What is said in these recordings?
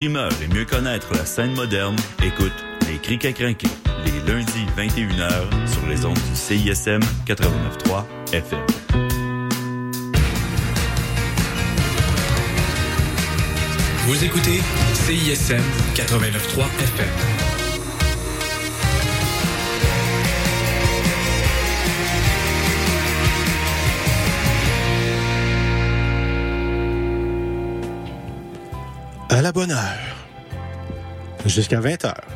Primeur et mieux connaître la scène moderne, écoute Les Criques à craquer, les lundis 21h sur les ondes du CISM 89.3 FM. Vous écoutez CISM 89.3 FM. La bonne heure. Jusqu'à 20 heures.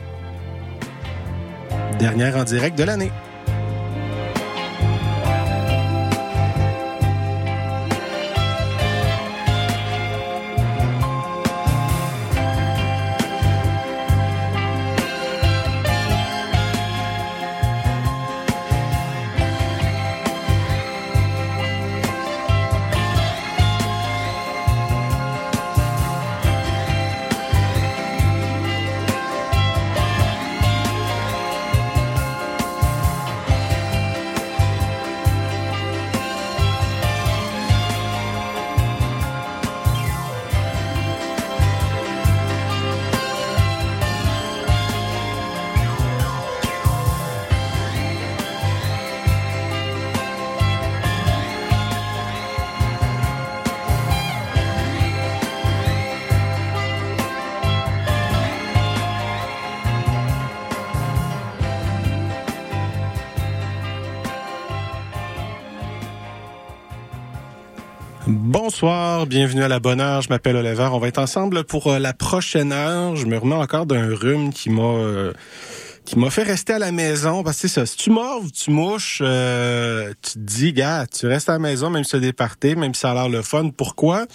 Dernière en direct de l'année. Bienvenue à la bonne heure. Je m'appelle Oliver. On va être ensemble pour euh, la prochaine heure. Je me remets encore d'un rhume qui m'a euh, qui m'a fait rester à la maison parce que ça. Si tu mords, tu mouches, euh, tu te dis, gars, tu restes à la maison même si c'est départé, même si ça a l'air le fun. Pourquoi?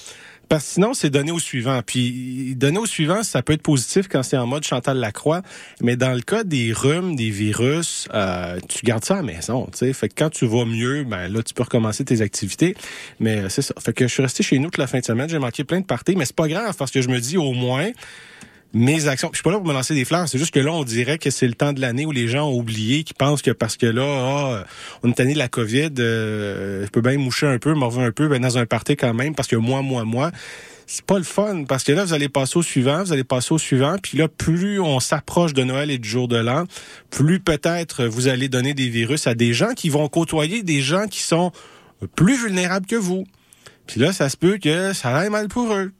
Parce que sinon, c'est donner au suivant. Puis donner au suivant, ça peut être positif quand c'est en mode Chantal Lacroix. Mais dans le cas des rhumes, des virus, euh, tu gardes ça à la maison. Sais. Fait que quand tu vas mieux, ben là, tu peux recommencer tes activités. Mais euh, c'est ça. Fait que je suis resté chez nous toute la fin de semaine. J'ai manqué plein de parties. Mais c'est pas grave parce que je me dis au moins mes actions. je suis pas là pour me lancer des fleurs. C'est juste que là, on dirait que c'est le temps de l'année où les gens ont oublié, qui pensent que parce que là, ah, on est année de la COVID, euh, je peux bien moucher un peu, m'enlever un peu, ben dans un party quand même, parce que moi, moi, moi. C'est pas le fun, parce que là, vous allez passer au suivant, vous allez passer au suivant, puis là, plus on s'approche de Noël et du jour de l'an, plus peut-être vous allez donner des virus à des gens qui vont côtoyer des gens qui sont plus vulnérables que vous. Puis là, ça se peut que ça aille mal pour eux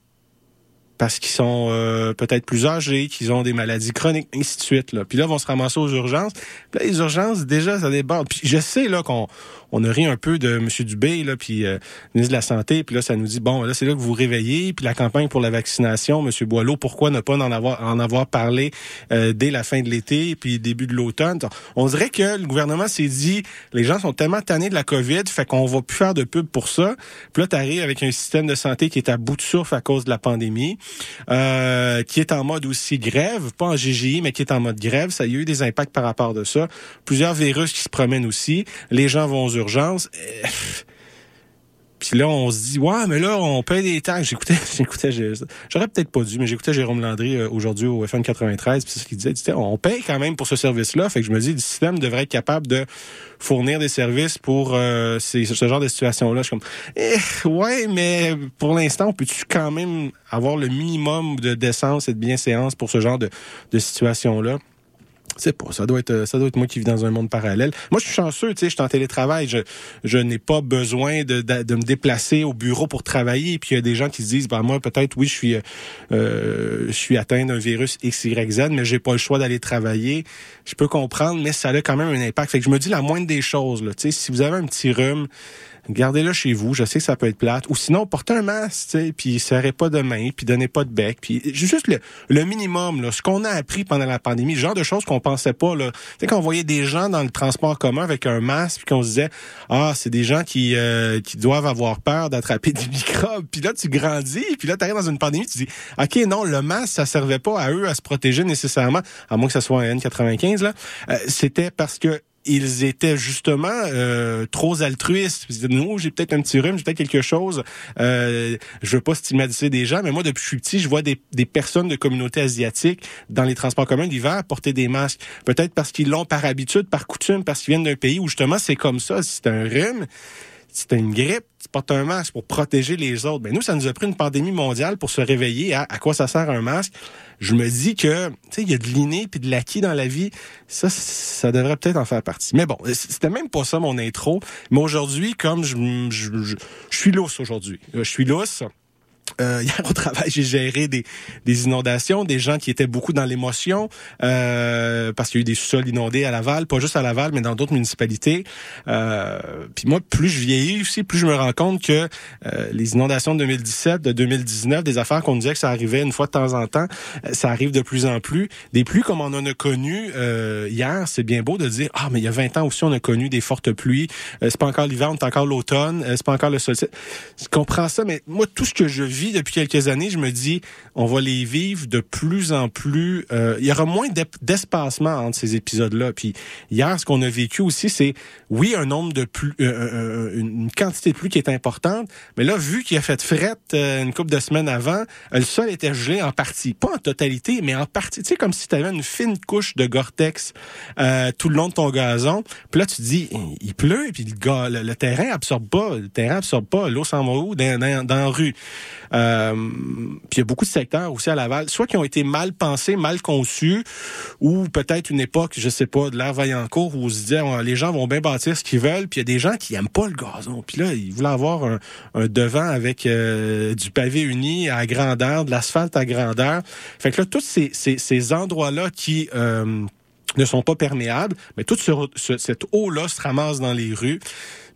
parce qu'ils sont euh, peut-être plus âgés, qu'ils ont des maladies chroniques, ainsi de suite. Là. Puis là, ils vont se ramasser aux urgences. Là, les urgences, déjà, ça déborde. Puis je sais là qu'on on a ri un peu de M. Dubé, là, puis euh, ministre de la Santé, puis là, ça nous dit, bon, là, c'est là que vous vous réveillez, puis la campagne pour la vaccination, M. Boileau, pourquoi ne pas en avoir, en avoir parlé euh, dès la fin de l'été, puis début de l'automne? On dirait que le gouvernement s'est dit, les gens sont tellement tannés de la COVID, fait qu'on va plus faire de pub pour ça. Puis là, t'arrives avec un système de santé qui est à bout de souffle à cause de la pandémie, euh, qui est en mode aussi grève, pas en GGI, mais qui est en mode grève. Ça a eu des impacts par rapport de ça. Plusieurs virus qui se promènent aussi. Les gens vont urgences. Euh, puis là, on se dit, ouais, mais là, on paye des taxes. J'écoutais, j'écoutais, j'aurais peut-être pas dû, mais j'écoutais Jérôme Landry euh, aujourd'hui au FN 93, puis c'est ce qu'il disait, disait, on paye quand même pour ce service-là. Fait que je me dis, le système devrait être capable de fournir des services pour euh, ce genre de situation-là. Je suis comme, eh, ouais, mais pour l'instant, peux-tu quand même avoir le minimum de décence et de bienséance pour ce genre de, de situation-là? Sais pas, ça doit être ça doit être moi qui vis dans un monde parallèle. Moi, je suis chanceux, tu sais, je suis en télétravail, je je n'ai pas besoin de, de, me déplacer au bureau pour travailler. Puis il y a des gens qui se disent, ben moi peut-être oui, je suis euh, je suis atteint d'un virus X Y Z, mais j'ai pas le choix d'aller travailler. Je peux comprendre, mais ça a quand même un impact. Fait que je me dis la moindre des choses là, tu sais, si vous avez un petit rhume, gardez-le chez vous. Je sais que ça peut être plate. Ou sinon, portez un masque, tu sais, puis serrez pas de main, puis donnez pas de bec. Puis juste le, minimum, là, ce qu'on a appris pendant la pandémie, le genre de choses qu'on pensait pas. Là. Tu sais, quand on voyait des gens dans le transport commun avec un masque, puis qu'on se disait, ah, c'est des gens qui, euh, qui doivent avoir peur d'attraper des microbes. Puis là, tu grandis, puis là, tu arrives dans une pandémie, tu dis, OK, non, le masque, ça servait pas à eux à se protéger nécessairement, à moins que ça soit un N95, là. Euh, C'était parce que ils étaient justement euh, trop altruistes. Nous, j'ai peut-être un petit rhume, j'ai peut-être quelque chose. Euh, je veux pas stigmatiser des gens, mais moi, depuis que je suis petit, je vois des, des personnes de communauté asiatique dans les transports communs l'hiver porter des masques. Peut-être parce qu'ils l'ont par habitude, par coutume, parce qu'ils viennent d'un pays où justement c'est comme ça. C'est un rhume, si une grippe, tu portes un masque pour protéger les autres. Ben, nous, ça nous a pris une pandémie mondiale pour se réveiller à, quoi ça sert un masque. Je me dis que, tu sais, il y a de l'inné puis de l'acquis dans la vie. Ça, ça devrait peut-être en faire partie. Mais bon, c'était même pas ça mon intro. Mais aujourd'hui, comme je, je, je, suis lousse aujourd'hui. Je suis lousse. Euh, hier au travail, j'ai géré des, des, inondations, des gens qui étaient beaucoup dans l'émotion euh, parce qu'il y a eu des sols inondés à Laval, pas juste à Laval, mais dans d'autres municipalités. Euh, puis moi, plus je vieillis aussi, plus je me rends compte que euh, les inondations de 2017, de 2019, des affaires qu'on disait que ça arrivait une fois de temps en temps, euh, ça arrive de plus en plus. Des pluies comme on en a connu euh, hier, c'est bien beau de dire ah mais il y a 20 ans aussi on a connu des fortes pluies. c'est pas encore l'hiver, c'est encore l'automne, c'est pas encore le sol. Comprends ça, mais moi tout ce que je vis depuis quelques années, je me dis, on va les vivre de plus en plus. Euh, il y aura moins d'espacement entre ces épisodes-là. Puis hier, ce qu'on a vécu aussi, c'est oui un nombre de plus, euh, euh, une quantité de pluie qui est importante, mais là, vu qu'il a fait fret une couple de semaines avant, le sol était gelé en partie, pas en totalité, mais en partie. Tu sais, comme si tu avais une fine couche de Gore-Tex tout le long de ton gazon. Puis là, tu te dis, il pleut, et puis le, le, terrain absorbe pas, le terrain absorbe pas, l'eau s'en va où? Dans, dans, dans la rue. Euh, puis il y a beaucoup de secteurs aussi à Laval, soit qui ont été mal pensés, mal conçus, ou peut-être une époque, je sais pas, de l'ère Vaillancourt où on se disait les gens vont bien bâtir ce qu'ils veulent, puis il y a des gens qui aiment pas le gazon. Puis là, ils voulaient avoir un, devant avec euh, du pavé uni à grandeur, de l'asphalte à grandeur. Fait que là, tous ces, ces, ces endroits-là qui euh, ne sont pas perméables, mais toute cette eau-là se ramasse dans les rues.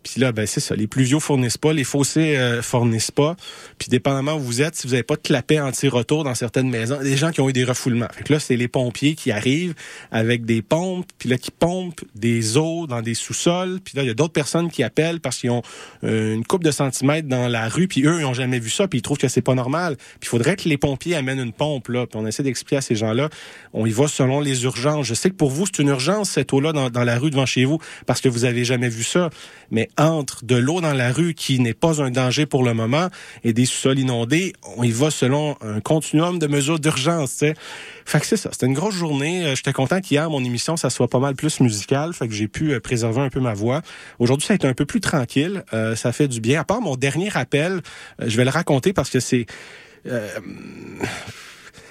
Puis là, ben c'est ça. Les pluviaux fournissent pas, les fossés euh, fournissent pas. Puis dépendamment où vous êtes, si vous n'avez pas de clapet anti-retour dans certaines maisons, des gens qui ont eu des refoulements. Fait que là, c'est les pompiers qui arrivent avec des pompes, puis là qui pompent des eaux dans des sous-sols. Puis là, il y a d'autres personnes qui appellent parce qu'ils ont euh, une coupe de centimètres dans la rue, puis eux, ils ont jamais vu ça, puis ils trouvent que c'est pas normal. Puis il faudrait que les pompiers amènent une pompe là. Puis on essaie d'expliquer à ces gens-là, on y va selon les urgences. Je sais que pour vous, c'est une urgence cette eau-là dans, dans la rue devant chez vous parce que vous avez jamais vu ça. Mais entre de l'eau dans la rue qui n'est pas un danger pour le moment et des sous-sols inondés, on y va selon un continuum de mesures d'urgence. Fait que c'est ça. C'était une grosse journée. Euh, j'étais content qu'hier, mon émission, ça soit pas mal plus musical. Fait que j'ai pu euh, préserver un peu ma voix. Aujourd'hui, ça a été un peu plus tranquille. Euh, ça fait du bien. À part mon dernier rappel, je vais le raconter parce que c'est...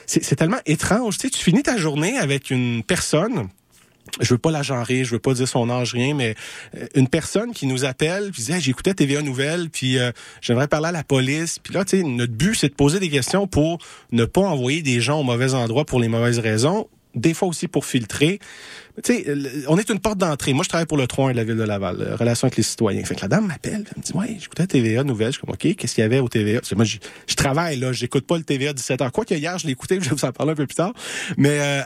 c'est tellement étrange. Tu sais, tu finis ta journée avec une personne je veux pas la genrer, je veux pas dire son âge rien, mais euh, une personne qui nous appelle, puis dit j'écoutais TVA Nouvelles, puis euh, j'aimerais parler à la police, puis là tu sais notre but c'est de poser des questions pour ne pas envoyer des gens au mauvais endroit pour les mauvaises raisons, des fois aussi pour filtrer tu sais, on est une porte d'entrée. Moi, je travaille pour le 3 de la ville de Laval, euh, relation avec les citoyens. Fait que la dame m'appelle, elle me dit, ouais, j'écoutais TVA Nouvelle. Je suis comme, OK, qu'est-ce qu'il y avait au TVA? Parce moi, je, travaille, là, j'écoute pas le TVA 17h. Quoi que hier, je écouté, je vais vous en parler un peu plus tard. Mais euh,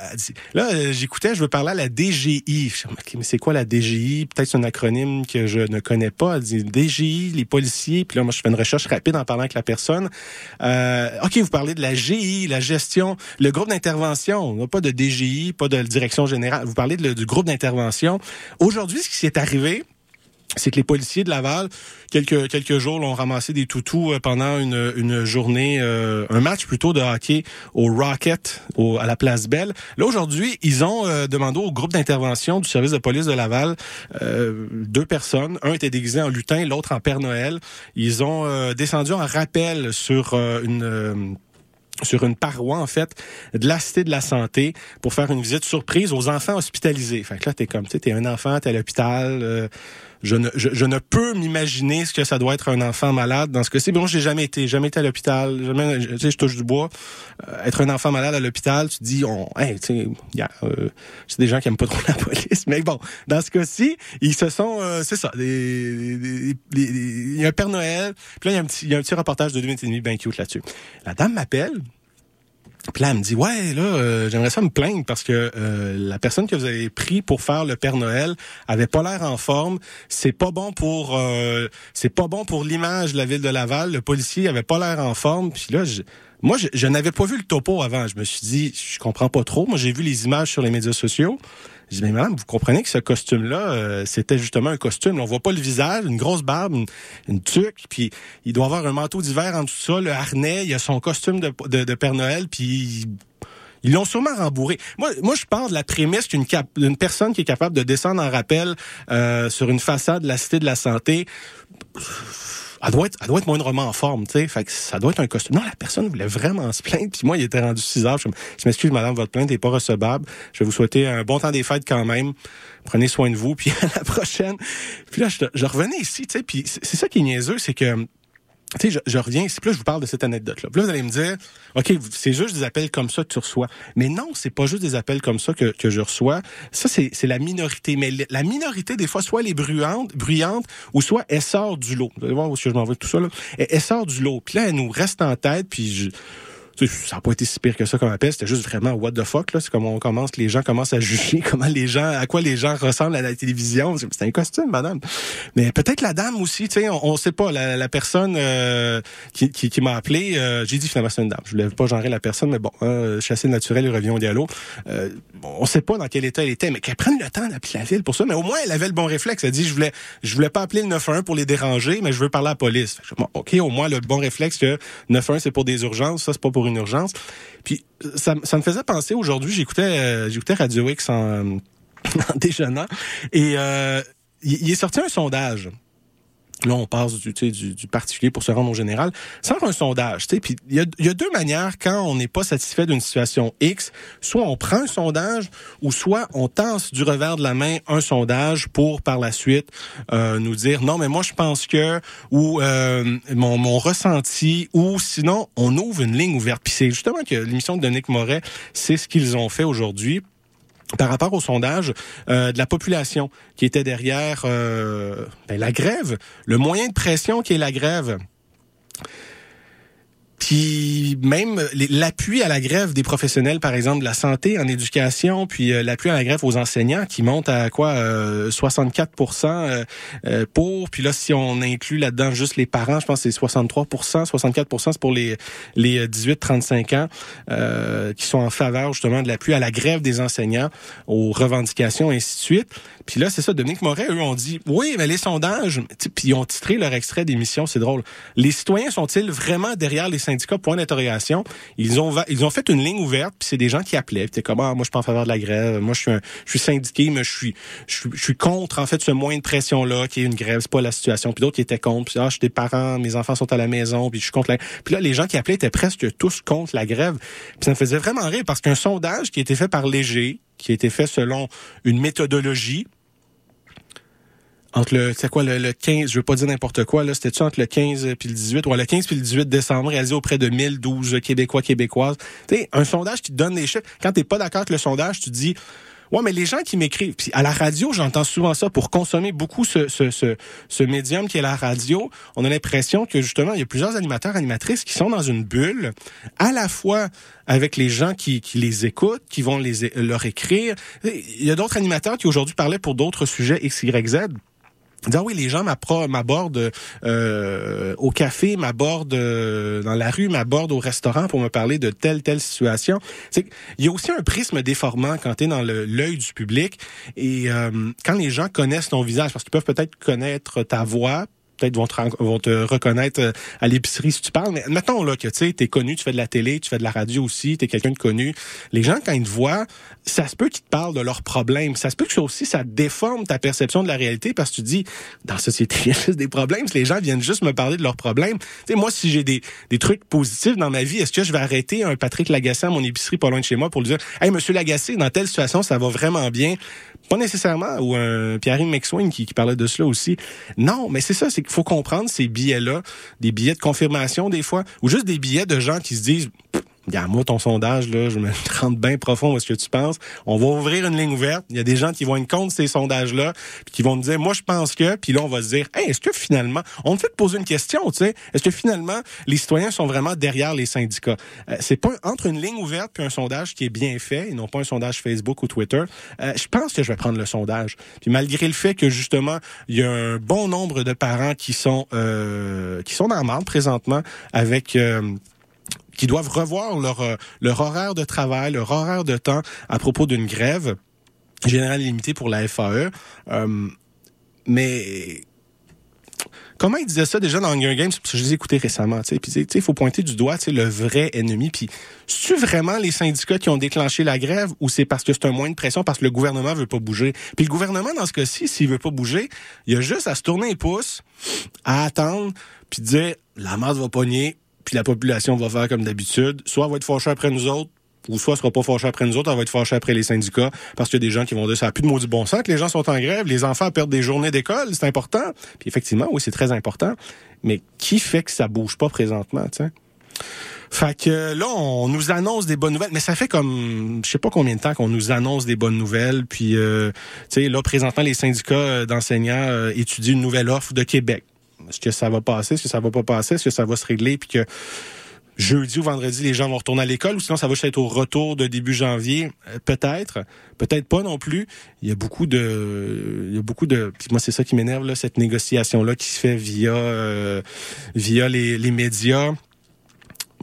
là, euh, j'écoutais, je veux parler à la DGI. Je suis OK, mais c'est quoi la DGI? Peut-être c'est un acronyme que je ne connais pas. Elle dit DGI, les policiers. Puis là, moi, je fais une recherche rapide en parlant avec la personne. Euh, OK, vous parlez de la GI, la gestion, le groupe d'intervention. Pas de DGI, pas de direction générale. Vous parlez du groupe d'intervention. Aujourd'hui, ce qui s'est arrivé, c'est que les policiers de Laval, quelques quelques jours, ont ramassé des toutous euh, pendant une, une journée, euh, un match plutôt de hockey au Rocket, à la Place Belle. Là aujourd'hui, ils ont euh, demandé au groupe d'intervention du service de police de Laval deux personnes. Un était déguisé en lutin, l'autre en Père Noël. Ils ont descendu en rappel sur une sur une paroi, en fait, de la Cité de la Santé pour faire une visite surprise aux enfants hospitalisés. Fait que là, t'es comme, tu sais, t'es un enfant, t'es à l'hôpital. Euh, je, ne, je, ne peux m'imaginer ce que ça doit être un enfant malade dans ce cas-ci. Bon, j'ai jamais été, jamais été à l'hôpital. Jamais, tu sais, je touche du bois. Euh, être un enfant malade à l'hôpital, tu dis, on, hey, tu sais, euh, c'est des gens qui aiment pas trop la police. Mais bon, dans ce cas-ci, ils se sont, c'est ça, il y a un Père Noël. Puis là, il y a un petit, il y a un petit reportage de deux minutes et demie bien cute là-dessus. La dame m'appelle. Puis là, elle me dit, ouais, là, euh, j'aimerais ça me plaindre parce que euh, la personne que vous avez pris pour faire le Père Noël avait pas l'air en forme. C'est pas bon pour, euh, c'est pas bon pour l'image de la ville de Laval. Le policier avait pas l'air en forme. Puis là, je, moi, je, je n'avais pas vu le topo avant. Je me suis dit, je comprends pas trop. Moi, j'ai vu les images sur les médias sociaux. Je dis, mais madame, vous comprenez que ce costume-là, euh, c'était justement un costume. On voit pas le visage, une grosse barbe, une, une tuque, puis il doit avoir un manteau d'hiver en tout ça, le harnais, il a son costume de, de, de Père Noël, puis ils l'ont sûrement rembourré. Moi, moi, je pars de la prémisse qu'une une personne qui est capable de descendre en rappel euh, sur une façade de la Cité de la Santé elle doit être, elle doit être moindrement en forme, tu sais. Fait que ça doit être un costume. Non, la personne voulait vraiment se plaindre. Puis moi, il était rendu 6 heures. Je, m'excuse, madame, votre plainte n'est pas recevable. Je vais vous souhaiter un bon temps des fêtes quand même. Prenez soin de vous. Puis à la prochaine. Puis là, je, revenais ici, tu sais. Puis c'est ça qui est niaiseux, c'est que tu sais, je, reviens ici, puis là, je vous parle de cette anecdote-là. Là, vous allez me dire, OK, c'est juste des appels comme ça que tu reçois. Mais non, c'est pas juste des appels comme ça que, que je reçois. Ça, c'est la minorité. Mais la minorité, des fois, soit elle est bruyante, bruyante ou soit elle sort du lot. Vous allez voir où je m'en vais tout ça, là. Elle, elle, sort du lot. Puis là, elle nous reste en tête, puis je ça n'a pas été si pire que ça comme appel. C'était juste vraiment what the fuck. C'est comme on commence, les gens commencent à juger comment les gens, à quoi les gens ressemblent à la télévision. C'est un costume, madame. Mais peut-être la dame aussi. Tu sais, on, ne sait pas. La, personne euh, qui, qui, qui m'a appelé, euh, j'ai dit finalement c'est une dame. Je voulais pas genrer la personne, mais bon, hein, le naturel et revient au dialogue. Euh, bon, on sait pas dans quel état elle était, mais qu'elle prenne le temps d'appeler la ville pour ça. Mais au moins, elle avait le bon réflexe. Elle dit, je voulais, je voulais pas appeler le 911 pour les déranger, mais je veux parler à la police. Bon, ok, au moins le bon réflexe que 911 c'est pour des urgences, ça c'est pas pour une urgence. Puis ça, ça me faisait penser aujourd'hui, j'écoutais euh, j'écoutais Radio X en, en déjeunant et euh, il est sorti un sondage Là, on passe du, du, du particulier pour se rendre au général. Sans un sondage, tu sais. Il y a, y a, deux manières quand on n'est pas satisfait d'une situation X. Soit on prend un sondage, ou soit on tense du revers de la main un sondage pour par la suite euh, nous dire non, mais moi je pense que ou euh, mon, mon ressenti, ou sinon on ouvre une ligne ouverte. Puis c'est justement que l'émission de Nick Moret, c'est ce qu'ils ont fait aujourd'hui par rapport au sondage euh, de la population qui était derrière euh, ben, la grève, le moyen de pression qui est la grève. Puis même l'appui à la grève des professionnels, par exemple de la santé, en éducation, puis euh, l'appui à la grève aux enseignants qui monte à quoi 64 euh, euh, pour. Puis là, si on inclut là-dedans juste les parents, je pense que c'est 63% 64 c'est pour les les 18-35 ans qui sont en faveur justement de l'appui à la grève des enseignants, aux revendications, et ainsi de suite. Puis là, c'est ça, Dominique Moret, eux, ont dit, oui, mais les sondages, puis ils ont titré leur extrait d'émission, c'est drôle. Les citoyens sont-ils vraiment derrière les syndicats? Point d'interrogation. Ils ont, fait une ligne ouverte, puis c'est des gens qui appelaient. Puis comme, ah, moi, je suis en faveur de la grève. Moi, je suis, je suis syndiqué, mais je suis contre, en fait, ce moyen de pression-là, qui est une grève. C'est pas la situation. Puis d'autres qui étaient contre. Puis, ah, je suis des parents, mes enfants sont à la maison, puis je suis contre la... Puis là, les gens qui appelaient étaient presque tous contre la grève. Puis ça me faisait vraiment rire parce qu'un sondage qui a été fait par Léger, qui a été fait selon une méthodologie, entre le, c'est quoi, le, 15, je veux pas dire n'importe quoi, là, c'était-tu entre le 15 puis le 18, ou le 15 puis le 18 décembre, réalisé auprès de 1012 Québécois, Québécoises. Tu sais, un sondage qui donne des chiffres. Quand t'es pas d'accord avec le sondage, tu dis, Ouais, mais les gens qui m'écrivent, puis à la radio, j'entends souvent ça pour consommer beaucoup ce, ce, ce, ce médium qui est la radio. On a l'impression que justement, il y a plusieurs animateurs, animatrices qui sont dans une bulle, à la fois avec les gens qui, qui les écoutent, qui vont les, leur écrire. Il y a d'autres animateurs qui aujourd'hui parlaient pour d'autres sujets X, Z ah oui, les gens m'abordent euh, au café, m'abordent euh, dans la rue, m'abordent au restaurant pour me parler de telle telle situation. C'est il y a aussi un prisme déformant quand tu es dans l'œil du public et euh, quand les gens connaissent ton visage parce qu'ils peuvent peut-être connaître ta voix, peut-être vont te, vont te reconnaître euh, à l'épicerie si tu parles. Mais mettons là que tu sais, t'es connu, tu fais de la télé, tu fais de la radio aussi, t'es quelqu'un de connu. Les gens quand ils te voient, ça se peut qu'ils te parlent de leurs problèmes. Ça se peut que ça aussi ça déforme ta perception de la réalité parce que tu dis dans la société il y a juste des problèmes. les gens viennent juste me parler de leurs problèmes. Tu sais, moi si j'ai des, des trucs positifs dans ma vie, est-ce que je vais arrêter un Patrick Lagacé à mon épicerie pas loin de chez moi pour lui dire, hey Monsieur Lagacé, dans telle situation ça va vraiment bien. Pas nécessairement ou un Pierre-Yves McSwain qui, qui parlait de cela aussi. Non, mais c'est ça, c'est il faut comprendre ces billets-là, des billets de confirmation des fois, ou juste des billets de gens qui se disent Regarde, moi, ton sondage, là, je me rentre bien profond est ce que tu penses. On va ouvrir une ligne ouverte. Il y a des gens qui vont être contre ces sondages-là, puis qui vont me dire, moi, je pense que, puis là, on va se dire, hey, est-ce que finalement, on me fait poser une question, tu sais, est-ce que finalement, les citoyens sont vraiment derrière les syndicats? Euh, c'est pas entre une ligne ouverte puis un sondage qui est bien fait, et non pas un sondage Facebook ou Twitter. Euh, je pense que je vais prendre le sondage. Puis malgré le fait que, justement, il y a un bon nombre de parents qui sont, euh, qui sont dans le présentement avec, qui doivent revoir leur, euh, leur horaire de travail, leur horaire de temps à propos d'une grève générale limitée pour la FAE. Euh, mais comment il disait ça déjà dans Hunger Games? Parce que je les ai écoutés récemment, tu sais. Il faut pointer du doigt, tu sais, le vrai ennemi. Puis, c'est vraiment les syndicats qui ont déclenché la grève ou c'est parce que c'est un moyen de pression parce que le gouvernement veut pas bouger? Puis, le gouvernement, dans ce cas-ci, s'il veut pas bouger, il a juste à se tourner les pouces, à attendre, puis dire, la masse va pogner, puis la population va faire comme d'habitude. Soit elle va être fâchée après nous autres, ou soit elle sera pas fâchée après nous autres, elle va être fâchée après les syndicats, parce qu'il y a des gens qui vont dire ça n'a plus de maudit bon sens que les gens sont en grève, les enfants perdent des journées d'école, c'est important. Puis effectivement, oui, c'est très important. Mais qui fait que ça bouge pas présentement, tu sais? Fait que là, on nous annonce des bonnes nouvelles, mais ça fait comme je sais pas combien de temps qu'on nous annonce des bonnes nouvelles. Puis, euh, tu sais, là, présentement, les syndicats d'enseignants euh, étudient une nouvelle offre de Québec. Est-ce que ça va passer? Est-ce que ça va pas passer? Est-ce que ça va se régler? Puis que jeudi ou vendredi, les gens vont retourner à l'école ou sinon ça va juste être au retour de début janvier, euh, peut-être, peut-être pas non plus. Il y a beaucoup de, il y a beaucoup de, puis moi c'est ça qui m'énerve là, cette négociation là qui se fait via euh, via les, les médias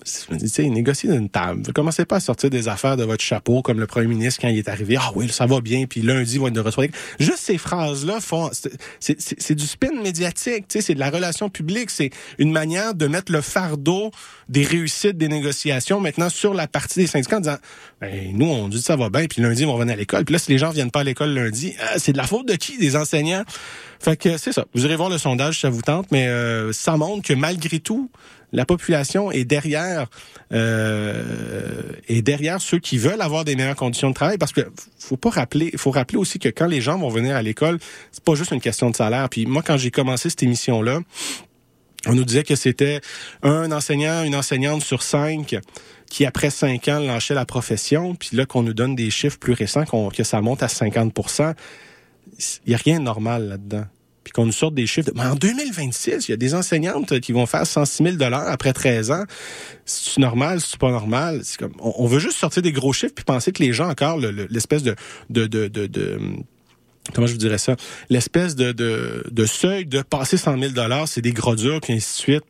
tu sais, négocier d'une table. Vous commencez pas à sortir des affaires de votre chapeau comme le premier ministre quand il est arrivé. Ah oui, ça va bien, puis lundi, va être de retour. Juste ces phrases-là font, c'est du spin médiatique, tu sais, c'est de la relation publique, c'est une manière de mettre le fardeau des réussites des négociations maintenant sur la partie des syndicats en disant, ben, nous, on dit ça va bien, puis lundi, on va revenir à l'école. Puis là, si les gens viennent pas à l'école lundi, euh, c'est de la faute de qui? Des enseignants? Fait que c'est ça. Vous irez voir le sondage ça vous tente, mais euh, ça montre que malgré tout, la population est derrière euh, est derrière ceux qui veulent avoir des meilleures conditions de travail parce que faut pas rappeler faut rappeler aussi que quand les gens vont venir à l'école c'est pas juste une question de salaire. Puis moi quand j'ai commencé cette émission là on nous disait que c'était un enseignant une enseignante sur cinq qui après cinq ans lâchait la profession. Puis là qu'on nous donne des chiffres plus récents que ça monte à 50 il y a rien de normal là-dedans puis qu'on nous sorte des chiffres. Mais en 2026, il y a des enseignantes qui vont faire 106 000 après 13 ans. C'est normal, c'est pas normal? On, veut juste sortir des gros chiffres puis penser que les gens encore l'espèce de, comment je vous dirais ça, l'espèce de, seuil de passer 100 000 c'est des gros durs puis ainsi de suite.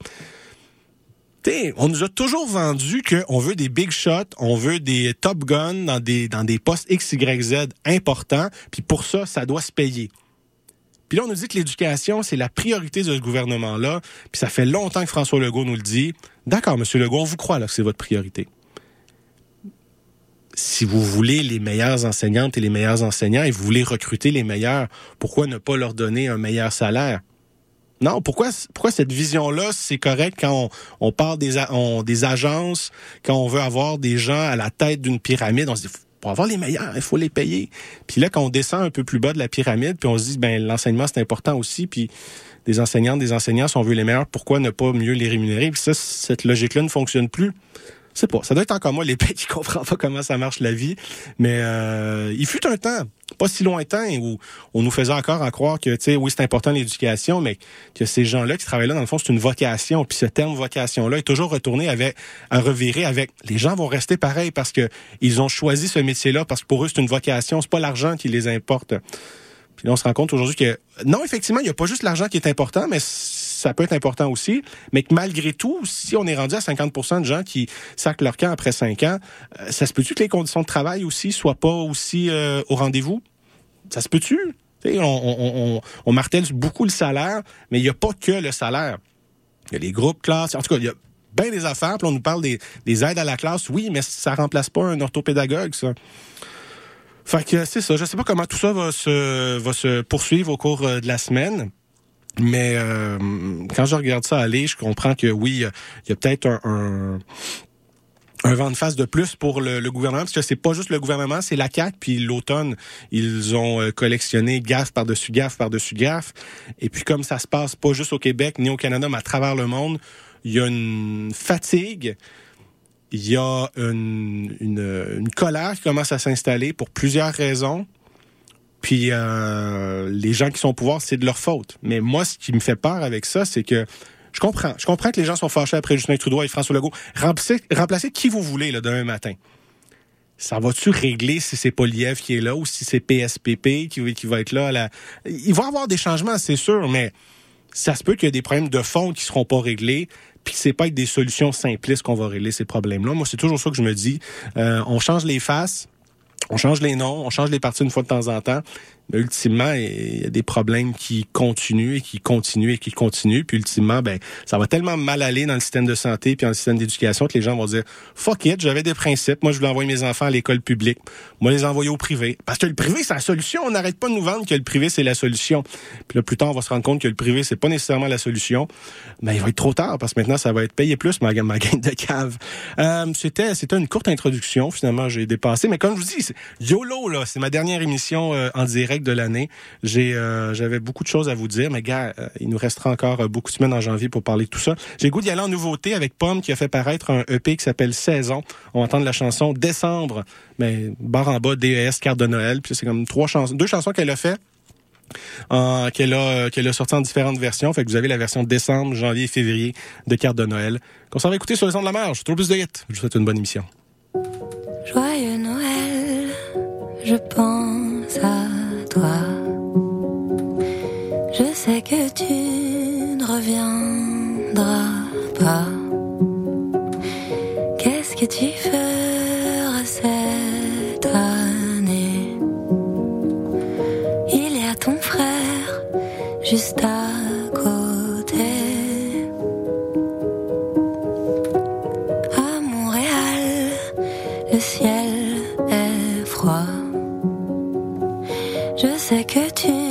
On nous a toujours vendu qu'on veut des big shots, on veut des top guns dans des, dans des postes X, Y, Z importants, puis pour ça, ça doit se payer. Puis là, on nous dit que l'éducation, c'est la priorité de ce gouvernement-là. Puis ça fait longtemps que François Legault nous le dit. D'accord, Monsieur Legault, on vous croit là que c'est votre priorité. Si vous voulez les meilleures enseignantes et les meilleurs enseignants et vous voulez recruter les meilleurs, pourquoi ne pas leur donner un meilleur salaire? Non, pourquoi, pourquoi cette vision-là, c'est correct quand on, parle des, des agences, quand on veut avoir des gens à la tête d'une pyramide, on se dit, pour avoir les meilleurs, il faut les payer. Puis là, quand on descend un peu plus bas de la pyramide, puis on se dit, ben l'enseignement, c'est important aussi, puis des enseignantes, des enseignants, si on veut les meilleurs, pourquoi ne pas mieux les rémunérer? Puis ça, cette logique-là ne fonctionne plus c'est pas. Ça doit être encore moi l'épée qui comprend pas comment ça marche la vie. Mais euh, il fut un temps, pas si lointain, où on nous faisait encore en croire que, tu sais, oui, c'est important l'éducation, mais que ces gens-là qui travaillent là, dans le fond, c'est une vocation. Puis ce terme vocation-là est toujours retourné avec, à revirer avec. Les gens vont rester pareils parce que ils ont choisi ce métier-là parce que pour eux c'est une vocation. C'est pas l'argent qui les importe. Puis là, on se rend compte aujourd'hui que non, effectivement, il n'y a pas juste l'argent qui est important, mais ça peut être important aussi, mais que malgré tout, si on est rendu à 50% de gens qui sacrent leur camp après 5 ans, euh, ça se peut-tu que les conditions de travail aussi soient pas aussi euh, au rendez-vous? Ça se peut-tu? On, martèle beaucoup le salaire, mais il n'y a pas que le salaire. Il y a les groupes classes. En tout cas, il y a bien des affaires. Puis on nous parle des, aides à la classe. Oui, mais ça remplace pas un orthopédagogue, ça. Fait que c'est ça. Je sais pas comment tout ça va se, va se poursuivre au cours euh, de la semaine. Mais euh, quand je regarde ça aller, je comprends que oui, il y a, peut-être un, un, vent de face de plus pour le, gouvernement, parce que c'est pas juste le gouvernement, c'est la CAQ, puis l'automne, ils ont euh, collectionné gaffe par-dessus gaffe par-dessus gaffe. Et puis comme ça se passe pas juste au Québec ni au Canada, mais à travers le monde, il y a une fatigue, il y a une, une, une colère qui commence à s'installer pour plusieurs raisons. Puis euh, les gens qui sont au pouvoir, c'est de leur faute. Mais moi, ce qui me fait peur avec ça, c'est que je comprends. Je comprends que les gens sont fâchés après Justin Trudeau et François Legault. Remplacez, qui vous voulez là, demain matin. Ça va-tu régler si c'est Poliev qui est là ou si c'est PSPP qui, va être là? Il va y avoir des changements, c'est sûr, mais ça se peut qu'il y ait des problèmes de fond qui seront pas réglés puis c'est pas des solutions simplistes qu'on va régler ces problèmes-là. Moi, c'est toujours ça que je me dis. Euh, on change les faces, on change les noms, on change les parties une fois de temps en temps, Mais ultimement, il y a des problèmes qui continuent et qui continuent et qui continuent. Puis ultimement, ben, ça va tellement mal aller dans le système de santé puis dans le système d'éducation que les gens vont dire fuck it, j'avais des principes. Moi, je voulais envoyer mes enfants à l'école publique. Moi, les envoyer au privé. Parce que le privé, c'est la solution. On n'arrête pas de nous vendre que le privé, c'est la solution. Puis là, plus tard, on va se rendre compte que le privé, c'est pas nécessairement la solution. Mais il va être trop tard parce que maintenant, ça va être payé plus ma, ma gaine de cave. Euh, c'était, c'était une courte introduction. Finalement, j'ai dépassé. Mais comme je vous dis, YOLO, là, c'est ma dernière émission euh, en direct de l'année. Euh, j'avais beaucoup de choses à vous dire, mais gars, euh, il nous restera encore beaucoup de semaines en janvier pour parler de tout ça. J'ai goût d'y aller en nouveauté avec Pomme qui a fait paraître un EP qui s'appelle Saison. On va entendre la chanson Décembre, mais barre en bas, DES, carte de Noël. Puis c'est comme trois chansons, deux chansons qu'elle a fait. qu'elle a qu'elle sorti en différentes versions. Fait que vous avez la version décembre, janvier février de carte de Noël. Qu'on s'en va écouter sur le son de la marge. Trop plus de hits. Je vous souhaite une bonne émission. Joyeux Noël, je pense à Je sais que tu ne reviendras pas. Qu'est-ce que tu feras cette année? Il y a ton frère juste à Je sais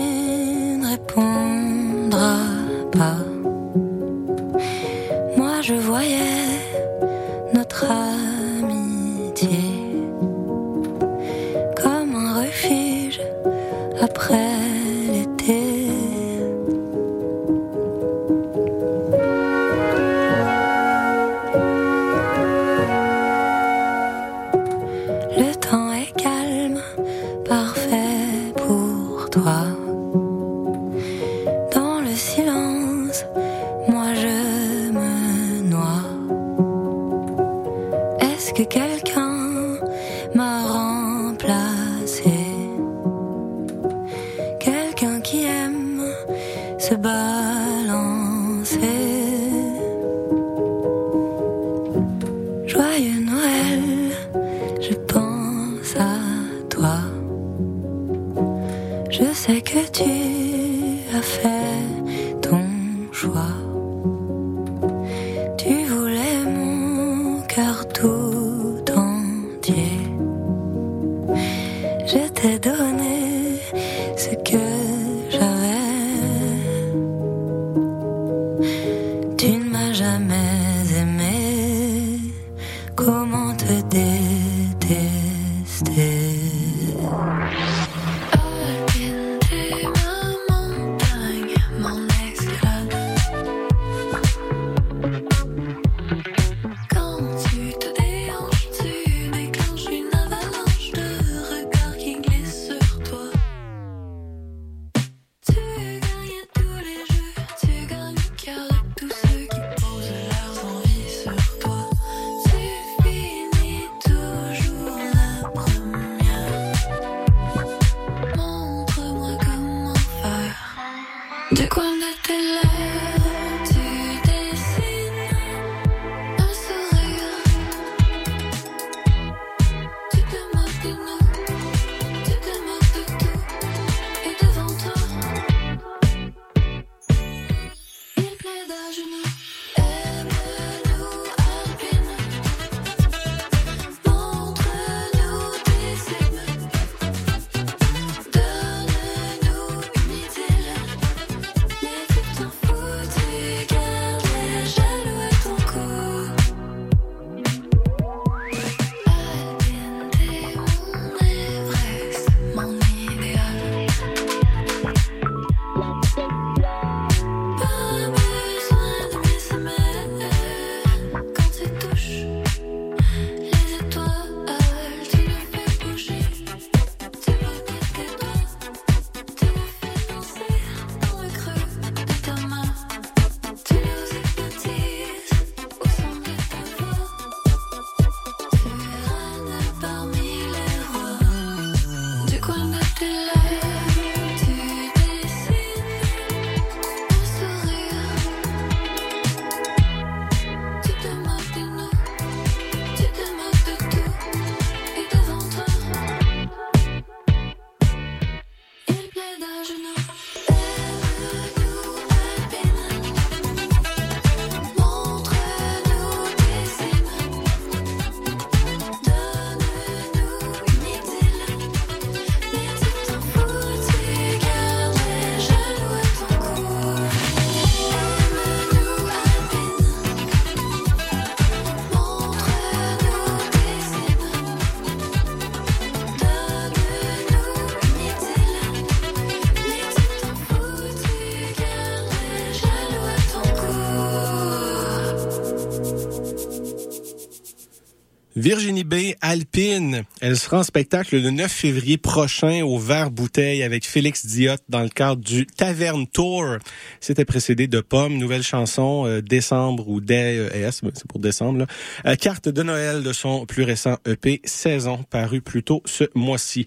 Virginie B, Alpine, elle sera en spectacle le 9 février prochain au Vert Bouteille avec Félix Diot dans le cadre du Taverne Tour. C'était précédé de Pomme, nouvelle chanson, euh, décembre ou DES, c'est pour décembre. Là. Euh, carte de Noël de son plus récent EP Saison, paru plus tôt ce mois-ci.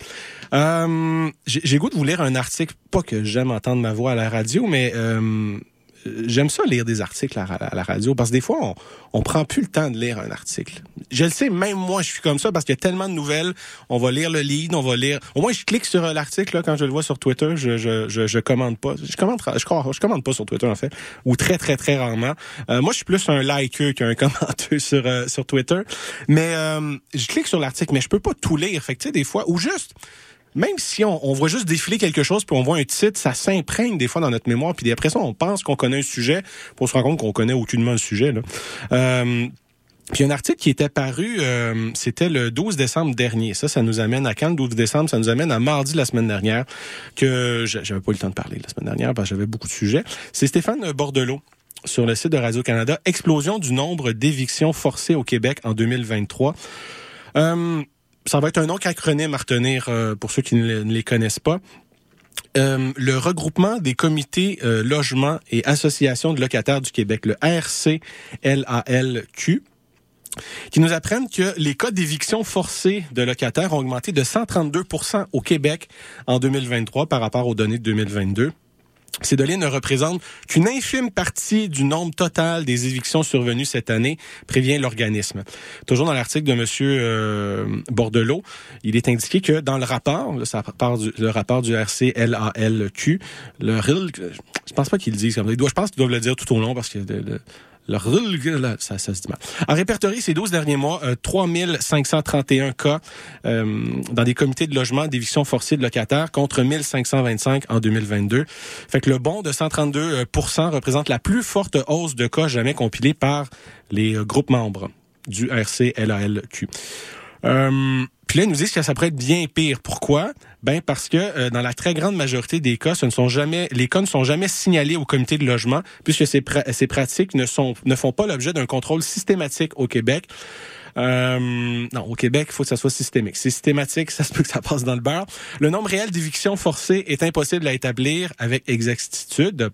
Euh, J'ai goût de vous lire un article, pas que j'aime entendre ma voix à la radio, mais... Euh, j'aime ça lire des articles à, la radio parce que des fois, on, on prend plus le temps de lire un article. Je le sais, même moi, je suis comme ça parce qu'il y a tellement de nouvelles. On va lire le lead, on va lire. Au moins, je clique sur l'article quand je le vois sur Twitter. Je je, je, je commande pas. Je commande, je, crois, je pas sur Twitter en fait, ou très très très rarement. Euh, moi, je suis plus un likeur qu'un commenteur sur euh, sur Twitter. Mais euh, je clique sur l'article, mais je peux pas tout lire. Fait que tu sais, des fois, ou juste même si on, on, voit juste défiler quelque chose, puis on voit un titre, ça s'imprègne des fois dans notre mémoire, puis après ça, on pense qu'on connaît un sujet, on se rend compte qu'on connaît aucunement le sujet. Là. Euh, puis un article qui était paru, euh, c'était le 12 décembre dernier. Ça, ça nous amène à quand le 12 décembre? Ça nous amène à mardi la semaine dernière, que j'avais pas eu le temps de parler la semaine dernière parce que j'avais beaucoup de sujets. C'est Stéphane Bordelot sur le site de Radio-Canada. Explosion du nombre d'évictions forcées au Québec en 2023. Euh, ça va être un autre acronyme à retenir euh, pour ceux qui ne, les connaissent pas. Euh, le regroupement des comités euh, logements et associations de locataires du Québec, le RCLALQ, qui nous apprennent que les cas d'éviction forcée de locataires ont augmenté de 132% au Québec en 2023 par rapport aux données de 2022. Ces données ne représentent qu'une infime partie du nombre total des évictions survenues cette année, prévient l'organisme. Toujours dans l'article de Monsieur euh, Bordelot, il est indiqué que dans le rapport, ça du, le rapport du RCLALQ, le RIL, je pense pas qu'ils le disent comme ça. Je pense qu'ils doivent le dire tout au long parce que ça, ça se ces 12 derniers mois, euh, 3531 cas euh, dans des comités de logement d'éviction forcée de locataires contre 1525 en 2022. Fait que le bond de 132% représente la plus forte hausse de cas jamais compilée par les groupes membres du RCLALQ. Euh, puis là, ils nous disent que ça pourrait être bien pire. Pourquoi? Ben parce que euh, dans la très grande majorité des cas, ce ne sont jamais les cas ne sont jamais signalés au comité de logement, puisque ces, pra ces pratiques ne sont ne font pas l'objet d'un contrôle systématique au Québec. Euh, non, au Québec, il faut que ça soit systémique. C'est systématique, ça se peut que ça passe dans le beurre. Le nombre réel d'évictions forcées est impossible à établir avec exactitude.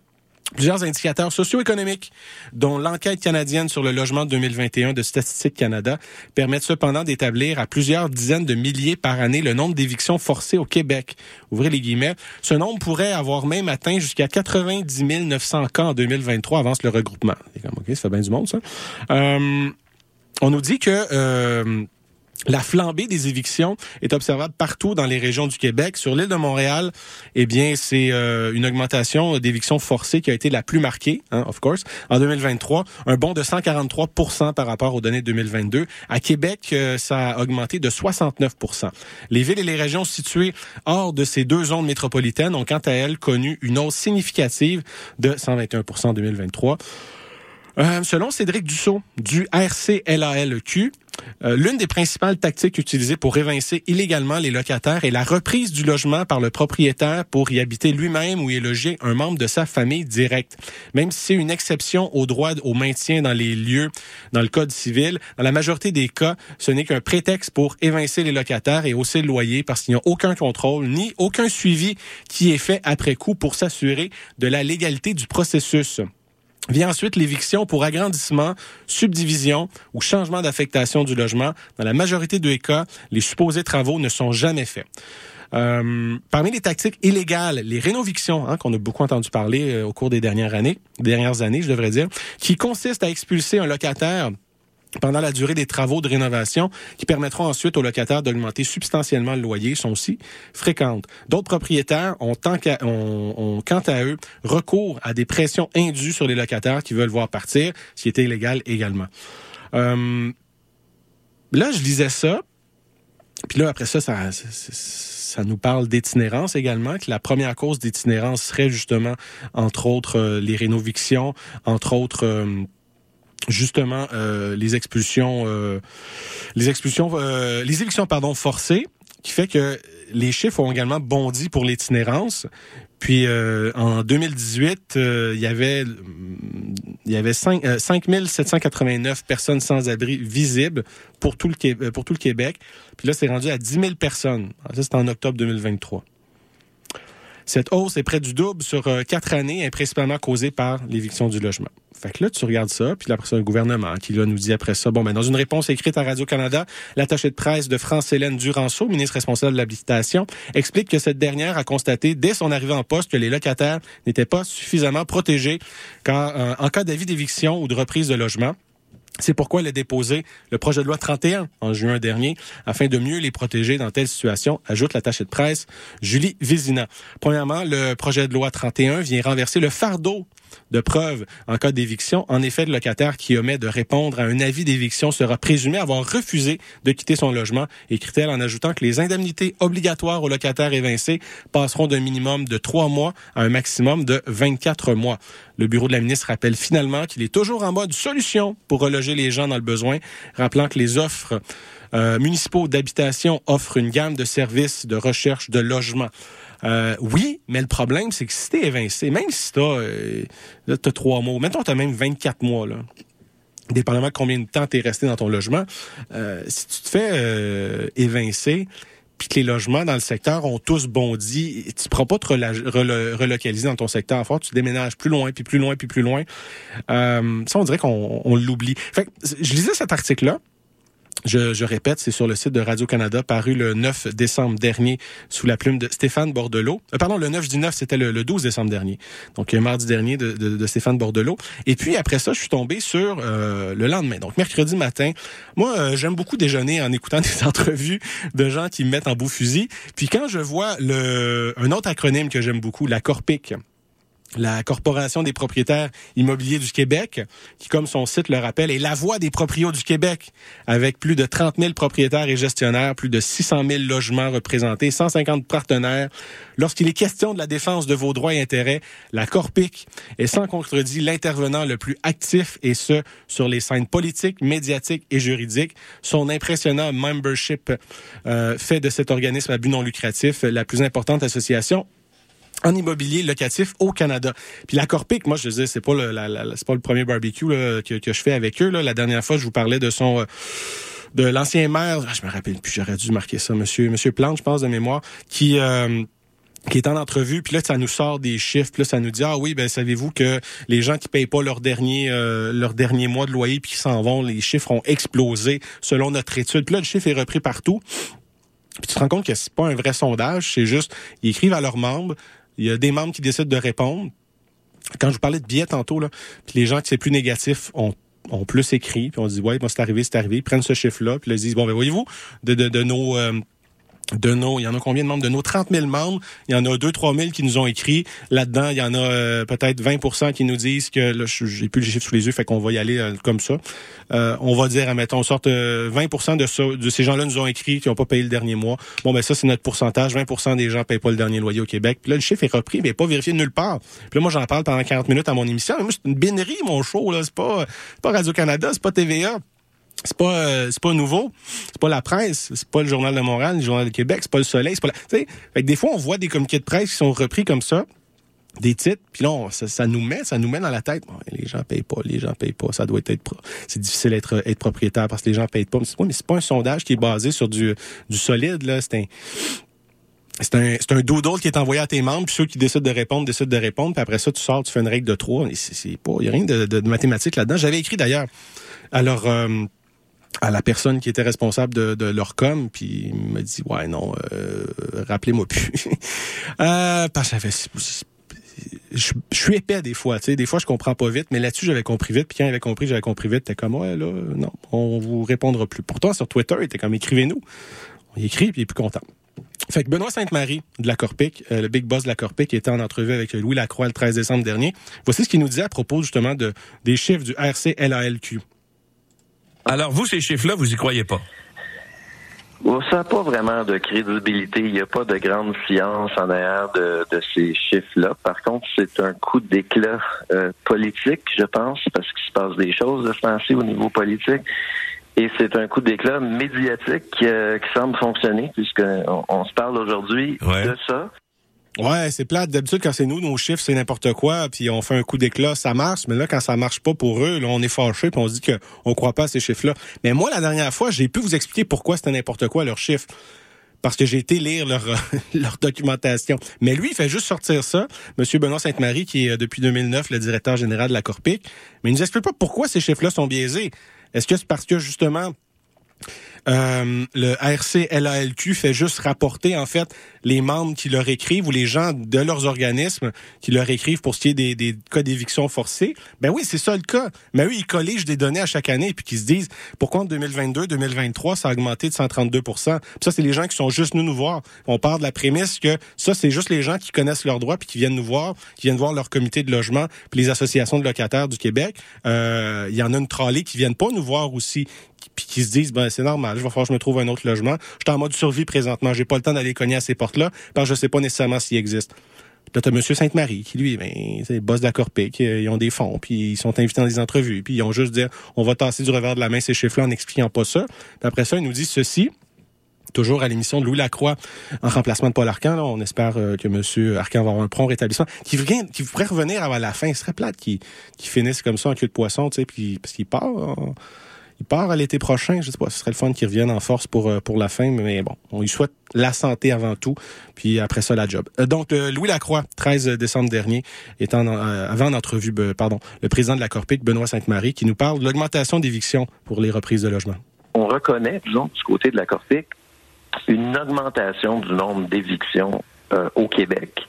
Plusieurs indicateurs socio-économiques, dont l'enquête canadienne sur le logement 2021 de Statistique Canada, permettent cependant d'établir à plusieurs dizaines de milliers par année le nombre d'évictions forcées au Québec. Ouvrez les guillemets. Ce nombre pourrait avoir même atteint jusqu'à 90 900 cas en 2023, avance le regroupement. Ça fait bien du monde, ça. Euh, on nous dit que... Euh, la flambée des évictions est observable partout dans les régions du Québec. Sur l'île de Montréal, eh bien, c'est euh, une augmentation d'évictions forcées qui a été la plus marquée, hein, of course, en 2023. Un bond de 143% par rapport aux données de 2022. À Québec, euh, ça a augmenté de 69% Les villes et les régions situées hors de ces deux zones métropolitaines ont quant à elles connu une hausse significative de 121% en 2023. Euh, selon Cédric Dussault du RCLALQ, euh, l'une des principales tactiques utilisées pour évincer illégalement les locataires est la reprise du logement par le propriétaire pour y habiter lui-même ou y loger un membre de sa famille directe. Même si c'est une exception au droit au maintien dans les lieux dans le Code civil, dans la majorité des cas, ce n'est qu'un prétexte pour évincer les locataires et hausser le loyer parce qu'il n'y a aucun contrôle ni aucun suivi qui est fait après coup pour s'assurer de la légalité du processus. Vient ensuite l'éviction pour agrandissement, subdivision ou changement d'affectation du logement. Dans la majorité des cas, les supposés travaux ne sont jamais faits. Euh, parmi les tactiques illégales, les rénovictions, hein, qu'on a beaucoup entendu parler euh, au cours des dernières années, dernières années, je devrais dire, qui consistent à expulser un locataire pendant la durée des travaux de rénovation qui permettront ensuite aux locataires d'augmenter substantiellement le loyer sont aussi fréquentes. D'autres propriétaires ont, quant à eux, recours à des pressions indues sur les locataires qui veulent voir partir, ce qui est illégal également. Euh, là, je lisais ça, puis là, après ça, ça, ça nous parle d'itinérance également, que la première cause d'itinérance serait justement, entre autres, euh, les rénovictions, entre autres... Euh, justement euh, les expulsions euh, les expulsions euh, les évictions pardon forcées qui fait que les chiffres ont également bondi pour l'itinérance. Puis en 2018, euh, il y avait il y avait 5, euh, 5789 personnes sans abri visibles pour tout le Québec. Puis là, c'est rendu à 10 000 personnes. Ça, c'est en octobre 2023. Cette hausse est près du double sur euh, quatre années, et principalement causée par l'éviction du logement. Fait que là, tu regardes ça, puis après ça, le gouvernement qui là, nous dit après ça, bon, ben, dans une réponse écrite à Radio-Canada, l'attaché de presse de France-Hélène Duranceau, ministre responsable de l'habilitation, explique que cette dernière a constaté dès son arrivée en poste que les locataires n'étaient pas suffisamment protégés euh, en cas d'avis d'éviction ou de reprise de logement. C'est pourquoi elle a déposé le projet de loi 31 en juin dernier afin de mieux les protéger dans telle situation, ajoute l'attachée de presse Julie Vizina. Premièrement, le projet de loi 31 vient renverser le fardeau de preuve en cas d'éviction. En effet, le locataire qui omet de répondre à un avis d'éviction sera présumé avoir refusé de quitter son logement, écrit-elle en ajoutant que les indemnités obligatoires aux locataires évincés passeront d'un minimum de trois mois à un maximum de 24 mois. Le bureau de la ministre rappelle finalement qu'il est toujours en mode solution pour reloger les gens dans le besoin, rappelant que les offres euh, municipaux d'habitation offrent une gamme de services de recherche de logement. Euh, oui, mais le problème, c'est que si t'es évincé, même si t'as euh, là, t'as trois mois, mettons t'as même 24 mois, là, dépendamment de combien de temps t'es resté dans ton logement, euh, si tu te fais euh, évincer, puis que les logements dans le secteur ont tous bondi, tu ne pourras pas te relocaliser dans ton secteur fort, tu déménages plus loin, puis plus loin, puis plus loin. Ça, on dirait qu'on on l'oublie. Fait que, je lisais cet article-là, je, répète, c'est sur le site de Radio-Canada, paru le 9 décembre dernier, sous la plume de Stéphane Bordelot. Euh, pardon, le 9, je dis 9, c'était le, le 12 décembre dernier. Donc, euh, mardi dernier de, de, de Stéphane Bordelot. Et puis, après ça, je suis tombé sur euh, le lendemain. Donc, mercredi matin. Moi, euh, j'aime beaucoup déjeuner en écoutant des entrevues de gens qui me mettent en beau fusil. Puis, quand je vois le un autre acronyme que j'aime beaucoup, la Corpic, la Corporation des propriétaires immobiliers du Québec, qui, comme son site le rappelle, est la voix des proprios du Québec, avec plus de 30 000 propriétaires et gestionnaires, plus de 600 000 logements représentés, 150 partenaires. Lorsqu'il est question de la défense de vos droits et intérêts, la Corpic est sans contredit l'intervenant le plus actif, et ce, sur les scènes politiques, médiatiques et juridiques. Son impressionnant membership euh, fait de cet organisme à but non lucratif la plus importante association en immobilier locatif au Canada. Puis la Corpic, moi je disais, c'est pas le, la- la- c'est pas le premier barbecue là, que, que je fais avec eux. Là. La dernière fois, je vous parlais de son euh, de l'ancien maire, ah, je me rappelle plus, j'aurais dû marquer ça, monsieur monsieur Plante, je pense de mémoire, qui euh, qui est en entrevue, puis là, ça nous sort des chiffres, puis là, ça nous dit, ah oui, ben savez-vous que les gens qui payent pas leur dernier euh, leur dernier mois de loyer, puis qui s'en vont, les chiffres ont explosé selon notre étude. Puis là, le chiffre est repris partout. Puis tu te rends compte que c'est pas un vrai sondage, c'est juste, ils écrivent à leurs membres, il y a des membres qui décident de répondre. Quand je vous parlais de billets tantôt, là, puis les gens qui c'est plus négatif ont ont plus écrit, puis on dit ouais, moi c'est arrivé, c'est arrivé, ils prennent ce chiffre-là, puis ils disent bon ben voyez-vous, de, de, de nos euh, de nos, il y en a combien de membres? De nos 30 000 membres, il y en a 2 3 000 qui nous ont écrit. Là-dedans, il y en a euh, peut-être 20% qui nous disent que, là, j'ai plus les chiffres sous les yeux, fait qu'on va y aller euh, comme ça. Euh, on va dire, admettons, sorte euh, 20 de, de ces gens-là nous ont écrit qui n'ont pas payé le dernier mois. Bon, ben ça, c'est notre pourcentage. 20% des gens ne payent pas le dernier loyer au Québec. Puis là, le chiffre est repris, mais pas vérifié nulle part. Puis là, moi, j'en parle pendant 40 minutes à mon émission. Mais moi, c'est une binerie, mon show. là. C'est pas, pas Radio-Canada, c'est pas TVA. C'est pas euh, c'est pas nouveau, c'est pas la presse, c'est pas le journal de Montréal, le journal de Québec, c'est pas le Soleil, c'est pas la, fait que des fois on voit des communiqués de presse qui sont repris comme ça, des titres, puis là ça, nous met ça nous met dans la tête, Bon, les gens payent pas, les gens payent pas, ça doit être pro- c'est difficile d'être être propriétaire parce que les gens payent pas, mais c'est pas mais c'est pas un sondage qui est basé sur du du solide là, c'est un c'est un, c'est un doodle qui est envoyé à tes membres, puis ceux qui décident de répondre, décident de répondre, puis après ça, tu sors, tu fais une règle de trois. Il y a rien de, de, là-dedans. J'avais écrit d'ailleurs, alors, à la personne qui était responsable de, de leur com, puis il m'a dit, ouais, non, euh, rappelez-moi plus. euh, parce que j'avais, je, je suis épais des fois, tu sais, des fois je comprends pas vite, mais là-dessus j'avais compris vite, puis quand il avait compris, j'avais compris vite, t'es comme ouais là, non, on vous répondra plus. Pourtant sur Twitter, il était comme écrivez-nous. On y écrit, puis il est plus content. Fait que Benoît Sainte-Marie de la Corpic, euh, le big boss de la Corpic, était en entrevue avec Louis Lacroix le 13 décembre dernier. Voici ce qu'il nous disait à propos justement de des chiffres du RCLALQ. Alors, vous, ces chiffres-là, vous y croyez pas? Ça n'a pas vraiment de crédibilité. Il n'y a pas de grande science en arrière de, de ces chiffres-là. Par contre, c'est un coup d'éclat euh, politique, je pense, parce qu'il se passe des choses de ce au niveau politique. Et c'est un coup d'éclat médiatique euh, qui semble fonctionner, puisqu'on on se parle aujourd'hui Ouais. de ça. Ouais, c'est plate. D'habitude, quand c'est nous, nos chiffres, c'est n'importe quoi, puis on fait un coup d'éclat, ça marche. Mais là, quand ça marche pas pour eux, là, on est fâché, puis on se dit qu'on croit pas à ces chiffres-là. Mais moi, la dernière fois, j'ai pu vous expliquer pourquoi c'était n'importe quoi, leurs chiffres. Parce que j'ai été lire leur, leur documentation. Mais lui, il fait juste sortir ça. Monsieur Benoît Sainte-Marie, qui est euh, depuis 2009 le directeur général de la Corpic. Mais il nous explique pas pourquoi ces chiffres-là sont biaisés. Est-ce que c'est parce que, justement, euh, le RC-LALQ fait juste rapporter en fait les membres qui leur écrivent ou les gens de leurs organismes qui leur écrivent pour ce qui est des, cas d'éviction forcée. Ben oui, c'est ça le cas. Mais eux, ils colligent des données à chaque année puis qui se disent pourquoi en 2022, 2023, ça a augmenté de 132 Puis ça, c'est les gens qui sont juste nous nous voir. On part de la prémisse que ça, c'est juste les gens qui connaissent leurs droits puis qui viennent nous voir, qui viennent voir leur comité de logement puis les associations de locataires du Québec. Euh, Il y en a une trollée qui viennent pas nous voir aussi puis qui se disent ben c'est normal, je vais falloir que je me trouve un autre logement. Je suis en mode survie présentement, j'ai pas le temps d'aller cogner à ces portes-là parce que je sais pas nécessairement s'ils existent. Là, t'as Monsieur Sainte-Marie, qui lui, ben, c'est boss de la Corpic, euh, ils ont des fonds, puis ils sont invités dans des entrevues, puis ils ont juste dit, on va tasser du revers de la main ces chiffres-là en n'expliquant pas ça. Puis après ça, ils nous disent ceci, toujours à l'émission de Louis Lacroix, en remplacement de Paul Arcan. Là, on espère euh, que M. Arcan va avoir un prompt rétablissement. Qui, vient, qui pourrait revenir avant la fin. Ce serait plate qu'il qu'il finisse comme ça en queue de poisson, tu sais, puis parce qu'il part. Il part à l'été prochain. Je sais pas, ce serait le fun qu'il revienne en force pour, euh, pour la fin, mais bon, on lui souhaite la santé avant tout, puis après ça, la job. Euh, donc, Louis Lacroix, 13 décembre dernier, étant euh, avant en entrevue, ben, pardon, le président de la Corpic, Benoît Sainte-Marie, qui nous parle de l'augmentation d'éviction pour les reprises de logement. On reconnaît, disons, du côté de la Corpic, une augmentation du nombre d'évictions au Québec.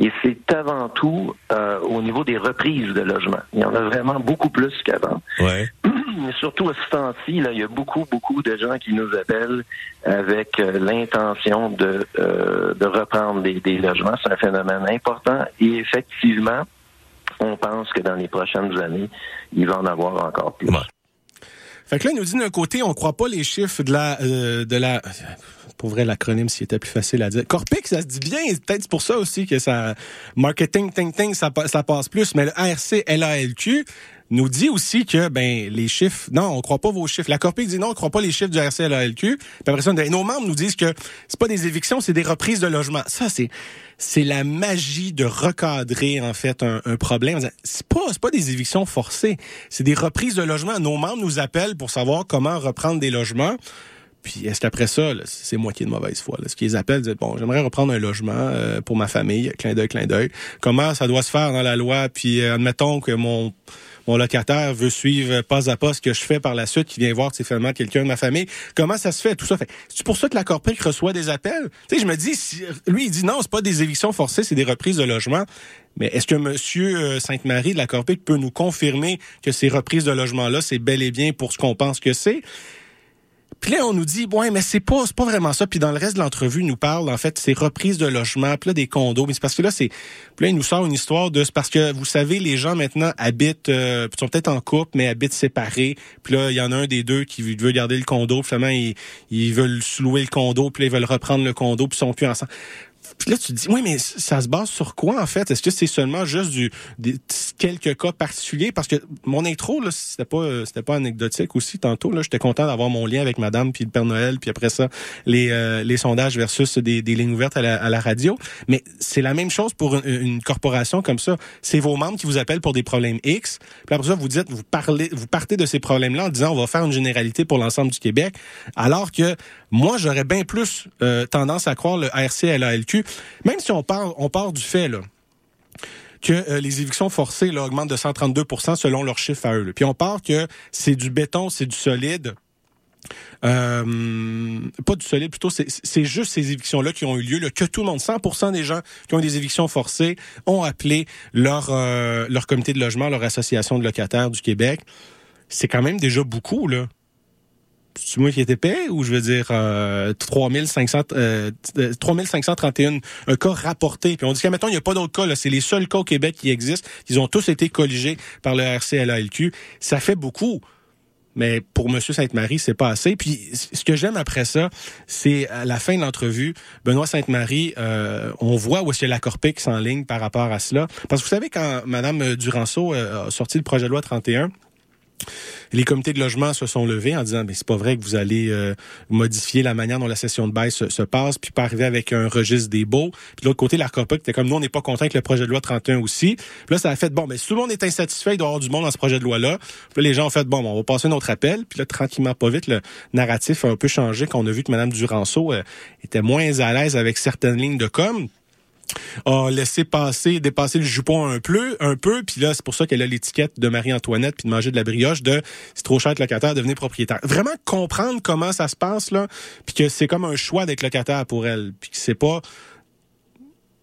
Et c'est avant tout euh, au niveau des reprises de logements. Il y en a vraiment beaucoup plus qu'avant. Ouais. Mais surtout à ce temps-ci, là, il y a beaucoup, beaucoup de gens qui nous appellent avec euh, l'intention de, euh, de reprendre des, des logements. C'est un phénomène important et effectivement, on pense que dans les prochaines années, il va en avoir encore plus. Ouais. Fait que là, il nous dit d'un côté, on croit pas les chiffres de la, euh, de la, pour l'acronyme, s'il était plus facile à dire. Corpic, ça se dit bien, peut-être pour ça aussi que ça, marketing, ting, ting, ça, pa- ça passe plus, mais le ARC, LALQ, nous dit aussi que, ben, les chiffres, non, on croit pas vos chiffres. La Corpic dit non, on croit pas les chiffres du ARC, LALQ. Puis après ça, nos membres nous disent que c'est pas des évictions, c'est des reprises de logement. Ça, c'est, c'est la magie de recadrer, en fait, un, un problème. C'est pas, c'est pas des évictions forcées. C'est des reprises de logement. Nos membres nous appellent pour savoir comment reprendre des logements. Puis est-ce qu'après ça, là, c'est moitié de mauvaise foi. Là? Ce qu'ils appellent, disent, bon, j'aimerais reprendre un logement euh, pour ma famille, clin d'œil, clin d'œil. Comment ça doit se faire dans la loi? Puis euh, admettons que mon locataire veut suivre pas à pas ce que je fais par la suite, qui vient voir c'est finalement quelqu'un de ma famille. Comment ça se fait, tout ça? Fait, c'est pour ça que la Corpic reçoit des appels? Tu sais, je me dis, si- lui, il dit non, c'est pas des évictions forcées, c'est des reprises de logement. Mais est-ce que Monsieur euh, Sainte-Marie de la Corpic peut nous confirmer que ces reprises de logement-là, c'est bel et bien pour ce qu'on pense que c'est? Puis là, on nous dit, ouais, mais c'est pas, pas vraiment ça. Puis dans le reste de l'entrevue, il nous parle, en fait, c'est reprises de logement, puis là, des condos. Mais c'est parce que là, c'est, puis là, il nous sort une histoire de, c'est parce que, vous savez, les gens maintenant habitent, euh, sont peut-être en couple, mais habitent séparés. Puis là, il y en a un des deux qui veut garder le condo. Puis finalement, ils, ils veulent louer le condo, puis là, ils veulent reprendre le condo, puis ils sont plus ensemble. Là, tu te dis, oui, mais ça se base sur quoi, en fait? Est-ce que c'est seulement juste du, des, quelques cas particuliers? Parce que mon intro, là, c'était pas, euh, c'était pas anecdotique aussi. Tantôt, là, j'étais content d'avoir mon lien avec madame puis le Père Noël, puis après ça, les, euh, les sondages versus des, des lignes ouvertes à la, à la radio. Mais c'est la même chose pour une, une corporation comme ça. C'est vos membres qui vous appellent pour des problèmes X. Puis après ça, vous dites, vous parlez, vous partez de ces problèmes-là en disant, on va faire une généralité pour l'ensemble du Québec. Alors que moi, j'aurais bien plus euh, tendance à croire le RC et l'ALQ, même si on part, on part du fait, là, que euh, les évictions forcées là, augmentent de 132% selon leurs chiffres à eux. là. Puis on part que c'est du béton, c'est du solide. Euh, pas du solide, plutôt, c'est juste ces évictions-là qui ont eu lieu, là, que tout le monde, 100% des gens qui ont eu des évictions forcées ont appelé leur, euh, leur comité de logement, leur association de locataires du Québec. C'est quand même déjà beaucoup, là. C'est moi qui étais épais ou je veux dire euh, 3500, euh, euh, 3531 un cas rapporté. Puis on dit qu'à maintenant il n'y a pas d'autres cas. C'est les seuls cas au Québec qui existent. Ils ont tous été colligés par le RCLALQ. Ça fait beaucoup. Mais pour M. Sainte-Marie, c'est pas assez. Puis ce que j'aime après ça, c'est à la fin de l'entrevue, Benoît Sainte-Marie, euh, on voit où est-ce que la Corpic s'enligne par rapport à cela. Parce que vous savez, quand Mme Duranceau euh, a sorti le projet de loi 31, Les comités de logement se sont levés en disant, mais c'est pas vrai que vous allez euh, modifier la manière dont la session de bail se, se passe, puis pas arriver avec un registre des baux. Puis de l'autre côté, l'ARCOPA était comme nous, on n'est pas content avec le projet de loi 31 aussi. Puis là, ça a fait, bon, mais si tout le monde est insatisfait, il doit y avoir du monde dans ce projet de loi-là. Puis là, les gens ont fait, bon, on va passer notre appel. Puis là, tranquillement, pas vite, le narratif a un peu changé quand on a vu que Mme Duranceau euh, était moins à l'aise avec certaines lignes de com a laissé passer, dépasser le jupon un peu, un peu, puis là, c'est pour ça qu'elle a l'étiquette de Marie-Antoinette puis de manger de la brioche de c'est trop cher être locataire, devenir propriétaire. Vraiment comprendre comment ça se passe là, puis que c'est comme un choix d'être locataire pour elle, puis que c'est pas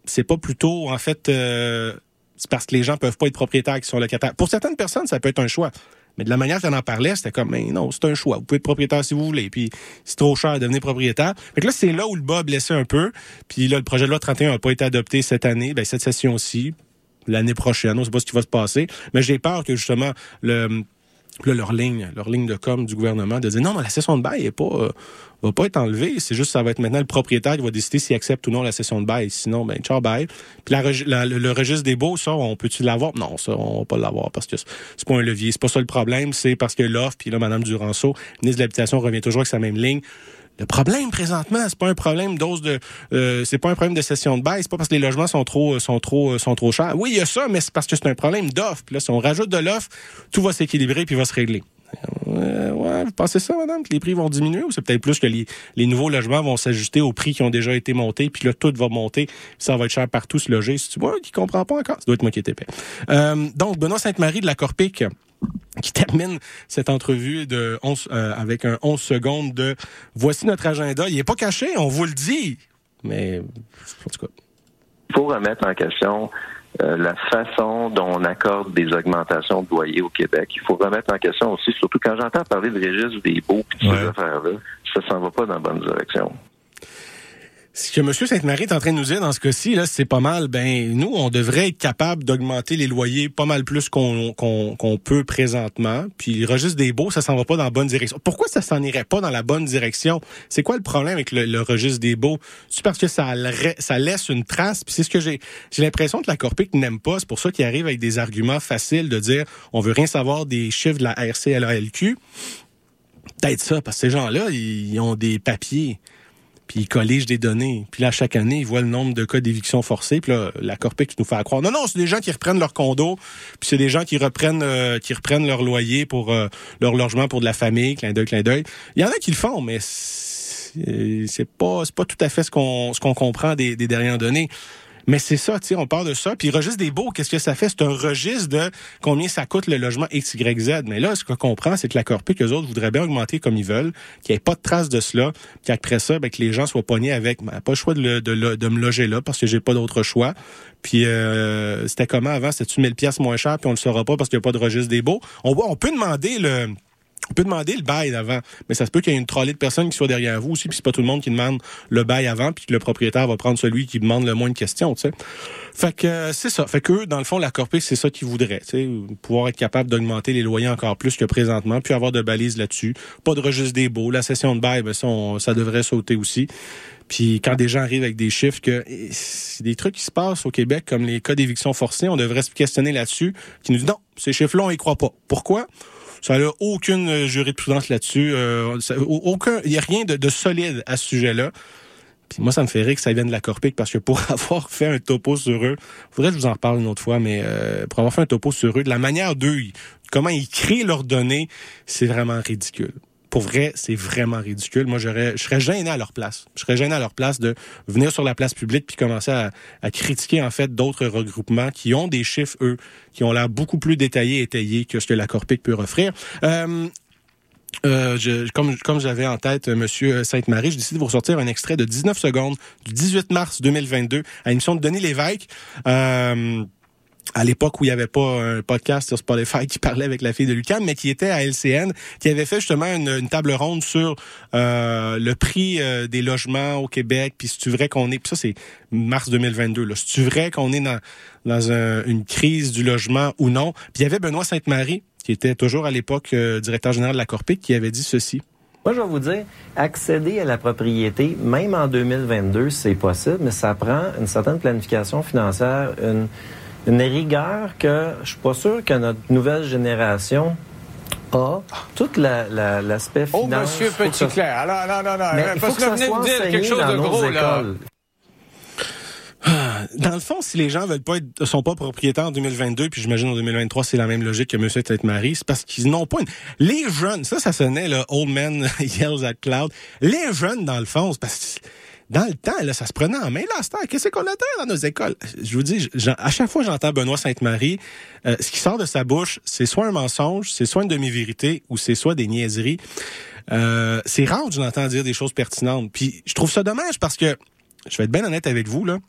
c'est pas plutôt en fait euh, c'est parce que les gens peuvent pas être propriétaires qui sont locataires. Pour certaines personnes, ça peut être un choix. Mais de la manière qu'elle en parlait, c'était comme, mais non, c'est un choix. Vous pouvez être propriétaire si vous voulez. Puis c'est trop cher de devenir propriétaire. Fait que là, c'est là où le bas a blessé un peu. Puis là, le projet de loi 31 n'a pas été adopté cette année, ben, cette session-ci, l'année prochaine. On sait pas ce qui va se passer. Mais j'ai peur que justement, le, là, leur ligne, leur ligne de com du gouvernement, de dire non, mais la session de bail est pas, euh, va pas être enlevée. C'est juste, ça va être maintenant le propriétaire qui va décider s'il accepte ou non la session de bail. Sinon, ben, ciao, bail. Puis la, le, le registre des baux, ça, on peut-tu l'avoir? Non, ça, on va pas l'avoir parce que c'est pas un levier. C'est pas ça le problème. C'est parce que l'offre, puis là, Mme Duranceau, ministre de l'Habitation, revient toujours avec sa même ligne. Le problème présentement, c'est pas un problème d'ose de, euh, c'est pas un problème de session de bail, c'est pas parce que les logements sont trop, sont trop, sont trop chers. Oui, il y a ça, mais c'est parce que c'est un problème d'offre. Puis là, si on rajoute de l'offre, tout va s'équilibrer puis va se régler. Euh, ouais, vous pensez ça, madame, que les prix vont diminuer ou c'est peut-être plus que les, nouveaux logements vont s'ajuster aux prix qui ont déjà été montés, puis là, tout va monter, puis ça va être cher partout se loger. C'est moi qui comprends pas encore. Ça doit être moi qui est. Euh, donc, Benoît Sainte-Marie de la Corpic, qui termine cette entrevue de 11, euh, avec un 11 secondes de voici notre agenda. Il est pas caché, on vous le dit. Mais, en tout cas. Il faut remettre en question euh, la façon dont on accorde des augmentations de loyer au Québec. Il faut remettre en question aussi, surtout quand j'entends parler de registre des baux et de ces Ouais. affaires-là, ça s'en va pas dans la bonne direction. Ce que M. Sainte-Marie est en train de nous dire dans ce cas-ci, là, c'est pas mal. Ben, nous, on devrait être capable d'augmenter les loyers pas mal plus qu'on peut présentement. Puis le registre des baux, ça s'en va pas dans la bonne direction. Pourquoi ça s'en irait pas dans la bonne direction? C'est quoi le problème avec le, registre des baux? C'est parce que ça, laisse une trace. Puis c'est ce que j'ai. L'impression que la Corpic n'aime pas. C'est pour ça qu'il arrive avec des arguments faciles de dire on veut rien savoir des chiffres de la RCLALQ. Peut-être ça, parce que ces gens-là, ils ont des papiers puis ils colligent des données. Puis là, chaque année, ils voient le nombre de cas d'éviction forcée. Puis là, la Corpic nous fait à croire. Non, non, c'est des gens qui reprennent leur condo. Puis c'est des gens qui reprennent euh, qui reprennent leur loyer pour euh, leur logement pour de la famille, clin d'œil, clin d'œil. Il y en a qui le font, mais c'est pas pas tout à fait ce qu'on ce qu'on comprend des, des dernières données. Mais c'est ça, tu on parle de ça. Puis registre des baux, qu'est-ce que ça fait? C'est un registre de combien ça coûte le logement XYZ. Mais là, ce qu'on comprend, c'est que la Corpic, eux autres, voudraient bien augmenter comme ils veulent, qu'il n'y ait pas de trace de cela, puis qu'après ça, ben, que les gens soient pognés avec, ben, pas le choix de, de, de me loger là parce que j'ai pas d'autre choix. Puis euh, c'était comment avant? C'était-tu 1000 pièces moins cher, puis on le saura pas parce qu'il n'y a pas de registre des baux? On, on peut demander le... On peut demander le bail avant, mais ça se peut qu'il y ait une trolley de personnes qui soient derrière vous aussi, puis c'est pas tout le monde qui demande le bail avant, puis que le propriétaire va prendre celui qui demande le moins de questions, tu sais. Fait que euh, c'est ça. Fait que dans le fond, la Corpic, c'est ça qu'ils voudraient, tu sais, pouvoir être capable d'augmenter les loyers encore plus que présentement, puis avoir de balises là-dessus. Pas de registre des baux. La session de bail, ben ça, on- ça devrait sauter aussi. Puis quand des gens arrivent avec des chiffres que eh, c'est des trucs qui se passent au Québec, comme les cas d'éviction forcée, on devrait se questionner là-dessus, qui nous dit non, ces chiffres-là, on y croit pas. Pourquoi? Ça n'a aucune euh, jurisprudence là-dessus. Euh, aucun, il n'y a rien de, de solide à ce sujet-là. Puis moi, ça me fait rire que ça vienne de la Corpic parce que pour avoir fait un topo sur eux, faudrait que je vous en reparle une autre fois, mais euh, pour avoir fait un topo sur eux, de la manière d'eux, comment ils créent leurs données, c'est vraiment ridicule. Pour vrai, c'est vraiment ridicule. Moi, j'aurais, je serais gêné à leur place. Je serais gêné à leur place de venir sur la place publique puis commencer à, à critiquer en fait d'autres regroupements qui ont des chiffres eux, qui ont l'air beaucoup plus détaillés et étayés que ce que la Corpic peut offrir. Euh, euh, je, comme comme j'avais en tête euh, Monsieur Sainte-Marie, je décide de vous ressortir un extrait de 19 secondes du 18 mars 2022 à l'émission de Denis Lévesque. Euh, à l'époque où il n'y avait pas un podcast sur Spotify qui parlait avec la fille de Lucam, mais qui était à LCN, qui avait fait justement une, table ronde sur euh, le prix euh, des logements au Québec, puis si tu vrai qu'on est, puis ça c'est mars 2022, là, si tu vrai qu'on est dans, dans un- une crise du logement ou non. Puis il y avait Benoît Sainte-Marie, qui était toujours à l'époque euh, directeur général de la Corpic, qui avait dit ceci. Moi, je vais vous dire, accéder à la propriété, même en 2022, c'est possible, mais ça prend une certaine planification financière, une, une rigueur que je suis pas sûr que notre nouvelle génération A, tout la- la- l'aspect Oh, monsieur faut que ça-. Alors, non, non, non. Mais il faut parce que que ça vous venez soit de dire enseigné quelque chose dans de nos gros, là. écoles. Dans le fond, si les gens veulent pas être, sont pas propriétaires en 2022, puis j'imagine en 2023, c'est la même logique que Monsieur Tête Marie, c'est parce qu'ils n'ont pas une... Les jeunes, ça, ça sonnait, le Old Man Yells at Cloud. Les jeunes, dans le fond, c'est parce que dans le temps, là, ça se prenait en main, là, qu'est-ce qu'on attend dans nos écoles? Je vous dis, à chaque fois j'entends Benoît Sainte-Marie, euh, ce qui sort de sa bouche, c'est soit un mensonge, c'est soit une demi-vérité, ou c'est soit des niaiseries. Euh, c'est rare que je dire des choses pertinentes. Puis je trouve ça dommage parce que, je vais être bien honnête avec vous, là,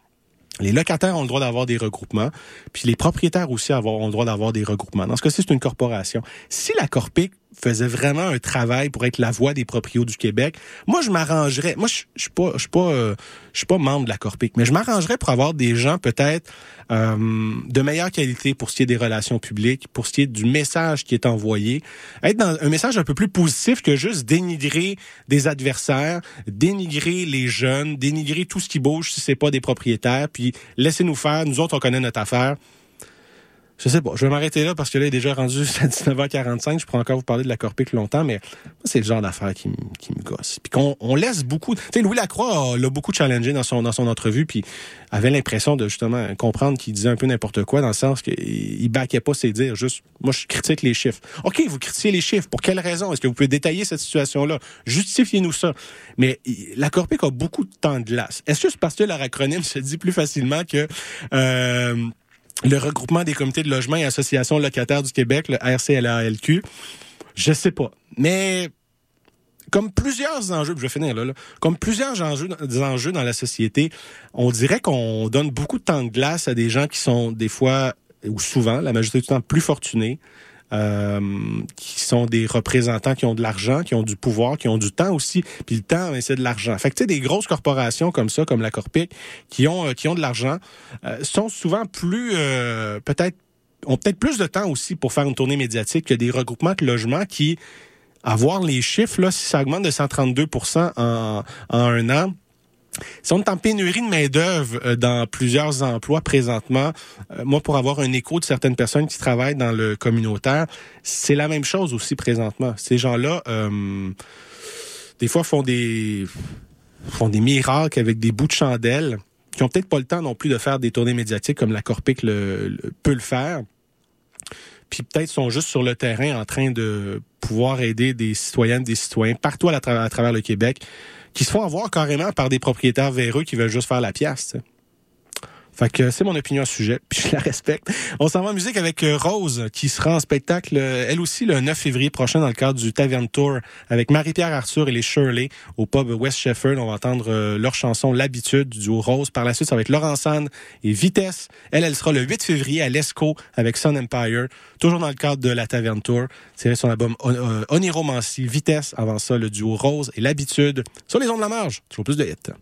les locataires ont le droit d'avoir des regroupements, puis les propriétaires aussi ont le droit d'avoir des regroupements. Dans ce cas-ci, c'est une corporation. Si la Corpic faisait vraiment un travail pour être la voix des proprios du Québec, moi je m'arrangerais. Moi je je suis pas je suis pas euh, je suis pas membre de la Corpic, mais je m'arrangerais pour avoir des gens peut-être euh, de meilleure qualité pour ce qui est des relations publiques, pour ce qui est du message qui est envoyé, être dans un message un peu plus positif que juste dénigrer des adversaires, dénigrer les jeunes, dénigrer tout ce qui bouge si c'est pas des propriétaires, puis laissez-nous faire, nous autres on connaît notre affaire. Je sais pas, je vais m'arrêter là parce que là, il est déjà rendu à 19h45. Je pourrais encore vous parler de la Corpic longtemps, mais c'est le genre d'affaire qui, me- qui me gosse. Puis qu'on on laisse beaucoup... Tu sais, Louis Lacroix l'a beaucoup challengé dans son, dans son entrevue, puis avait l'impression de justement comprendre qu'il disait un peu n'importe quoi, dans le sens qu'il il baquait pas ses dires. Juste, moi, je critique les chiffres. OK, vous critiquez les chiffres. Pour quelle raison? Est-ce que vous pouvez détailler cette situation-là? Justifiez-nous ça. Mais la Corpic a beaucoup de temps de glace. Est-ce que c'est parce que leur acronyme se dit plus facilement que... Euh, le regroupement des comités de logement et associations locataires du Québec, le RCLALQ. Je sais pas. Mais comme plusieurs enjeux, je vais finir là, là, comme plusieurs enjeux, des enjeux dans la société, on dirait qu'on donne beaucoup de temps de glace à des gens qui sont des fois, ou souvent, la majorité du temps, plus fortunés, euh, qui sont des représentants qui ont de l'argent, qui ont du pouvoir, qui ont du temps aussi. Puis le temps, ben, c'est de l'argent. Fait que tu sais, des grosses corporations comme ça, comme la Corpic, qui ont euh, qui ont de l'argent, euh, sont souvent plus euh, peut-être ont peut-être plus de temps aussi pour faire une tournée médiatique que des regroupements de logements qui avoir les chiffres là, si ça augmente de 132 en, en un an. Si on est en pénurie de main-d'œuvre euh, dans plusieurs emplois présentement, euh, moi, pour avoir un écho de certaines personnes qui travaillent dans le communautaire, c'est la même chose aussi présentement. Ces gens-là, euh, des fois, font des font des miracles avec des bouts de chandelle qui ont peut-être pas le temps non plus de faire des tournées médiatiques comme la Corpic peut le faire. Puis peut-être sont juste sur le terrain en train de pouvoir aider des citoyennes, des citoyens partout à travers le Québec qui se font avoir carrément par des propriétaires véreux qui veulent juste faire la pièce. Fait que c'est mon opinion à ce sujet, puis je la respecte. On s'en va en musique avec euh, Rose, qui sera en spectacle, euh, elle aussi, le 9 février prochain, dans le cadre du Tavern Tour, avec Marie-Pierre Arthur et les Shirley, au pub West Shefford. On va entendre euh, leur chanson L'habitude du duo Rose. Par la suite, ça va être Laurent Sand et Vitesse. Elle, elle sera le 8 février à l'ESCO avec Sun Empire, toujours dans le cadre de la Tavern Tour. C'est son album On- Oniromancy, Vitesse. Avant ça, le duo Rose et L'habitude. Sur les ondes de la marge, toujours plus de hits.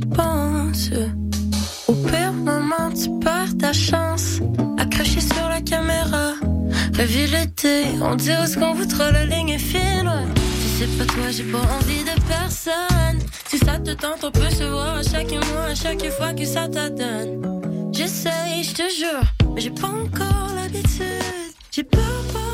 Tu Au pire moment, tu perds ta chance. Accroché sur la caméra, ville était. On dirait ce qu'on voudra, la ligne est fine. ouais. Si c'est pas toi, j'ai pas envie de personne. Si ça te tente, on peut se voir à chaque mois, à chaque fois que ça t'adonne. J'essaye, je te jure, mais j'ai pas encore l'habitude. J'ai peur, peur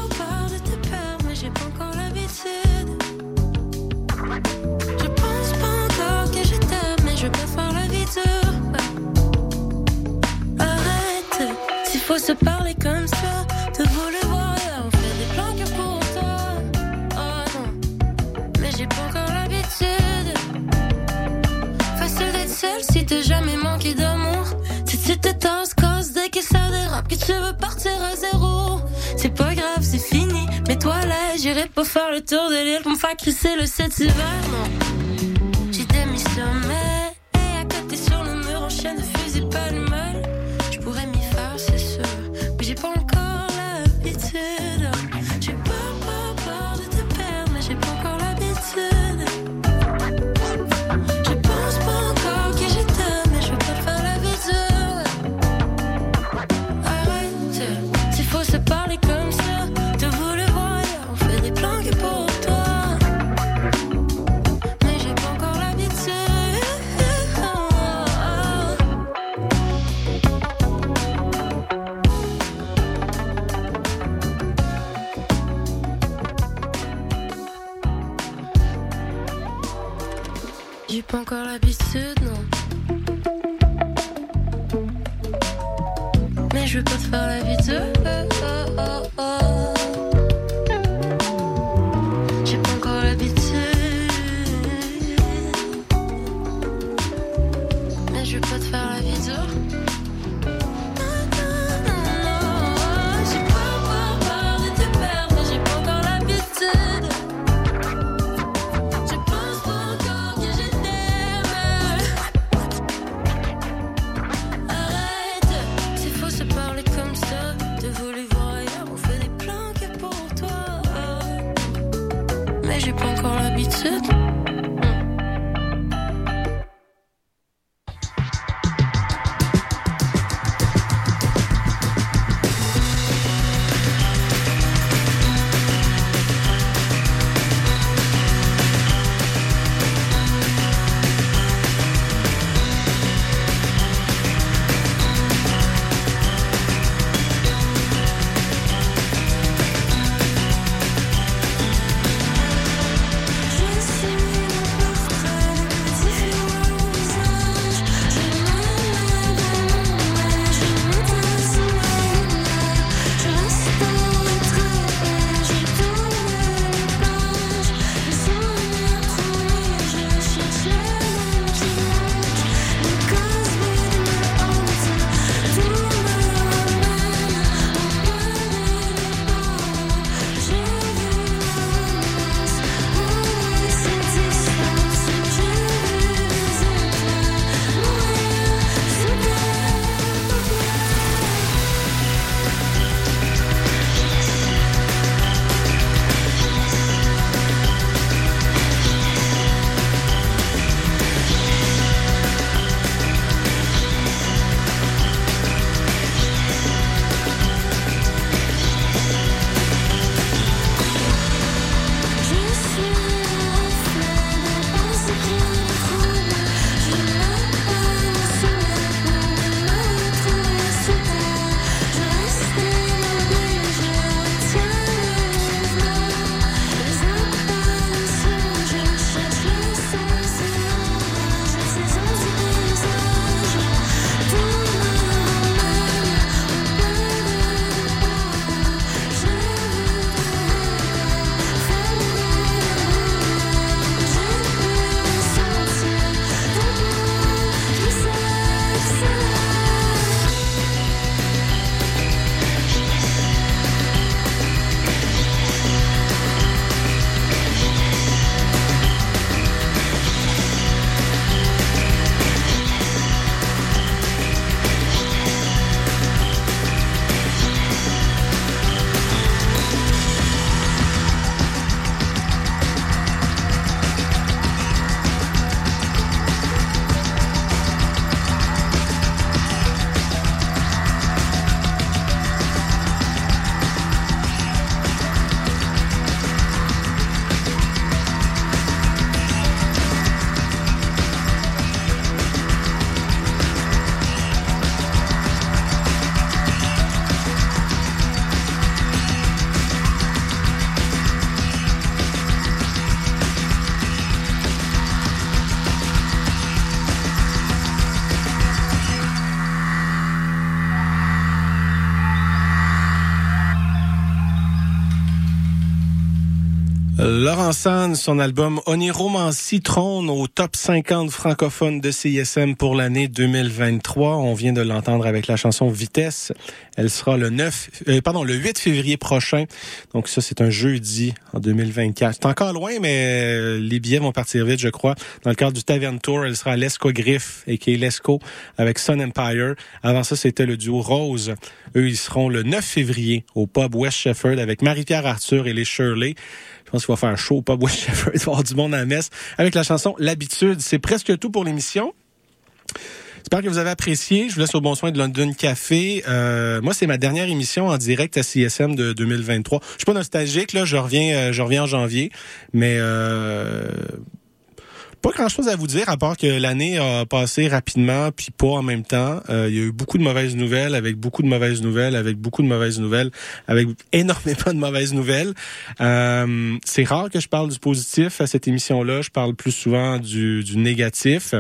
pas faire le tour de l'île pour me faire crisser le 7 hiver, non. J'ai démissionné. Et à côté sur le mur, en chaîne de fusil pas pas encore l'habitude, non. Mais je veux pas te faire la. J'ai pas encore l'habitude. Laurent son album Oniromancy trône au top 50 francophone de CISM pour l'année 2023. On vient de l'entendre avec la chanson Vitesse. Elle sera le 9, euh, pardon, le 8 février prochain. Donc ça, c'est un jeudi en 2024. C'est encore loin, mais euh, les billets vont partir vite, je crois. Dans le cadre du Tavern Tour, elle sera à l'Esco Griff, et qui est l'Esco, avec Sun Empire. Avant ça, c'était le duo Rose. Eux, ils seront le 9 février au pub West Shefford avec Marie-Pierre Arthur et les Shirley. Je pense qu'il va faire au pub West Shefford. Il va avoir du monde à la messe avec la chanson L'habitude. C'est presque tout pour l'émission. J'espère que vous avez apprécié. Je vous laisse au bon soin de London Café. Euh, moi, c'est ma dernière émission en direct à CSM de 2023. Je suis pas nostalgique, là. Je reviens, euh, je reviens en janvier. Mais euh, Pas grand-chose à vous dire, à part que l'année a passé rapidement, puis pas en même temps. Euh, il y a eu beaucoup de mauvaises nouvelles, avec beaucoup de mauvaises nouvelles, avec beaucoup de mauvaises nouvelles, avec énormément de mauvaises nouvelles. Euh, c'est rare que je parle du positif à cette émission-là. Je parle plus souvent du, du négatif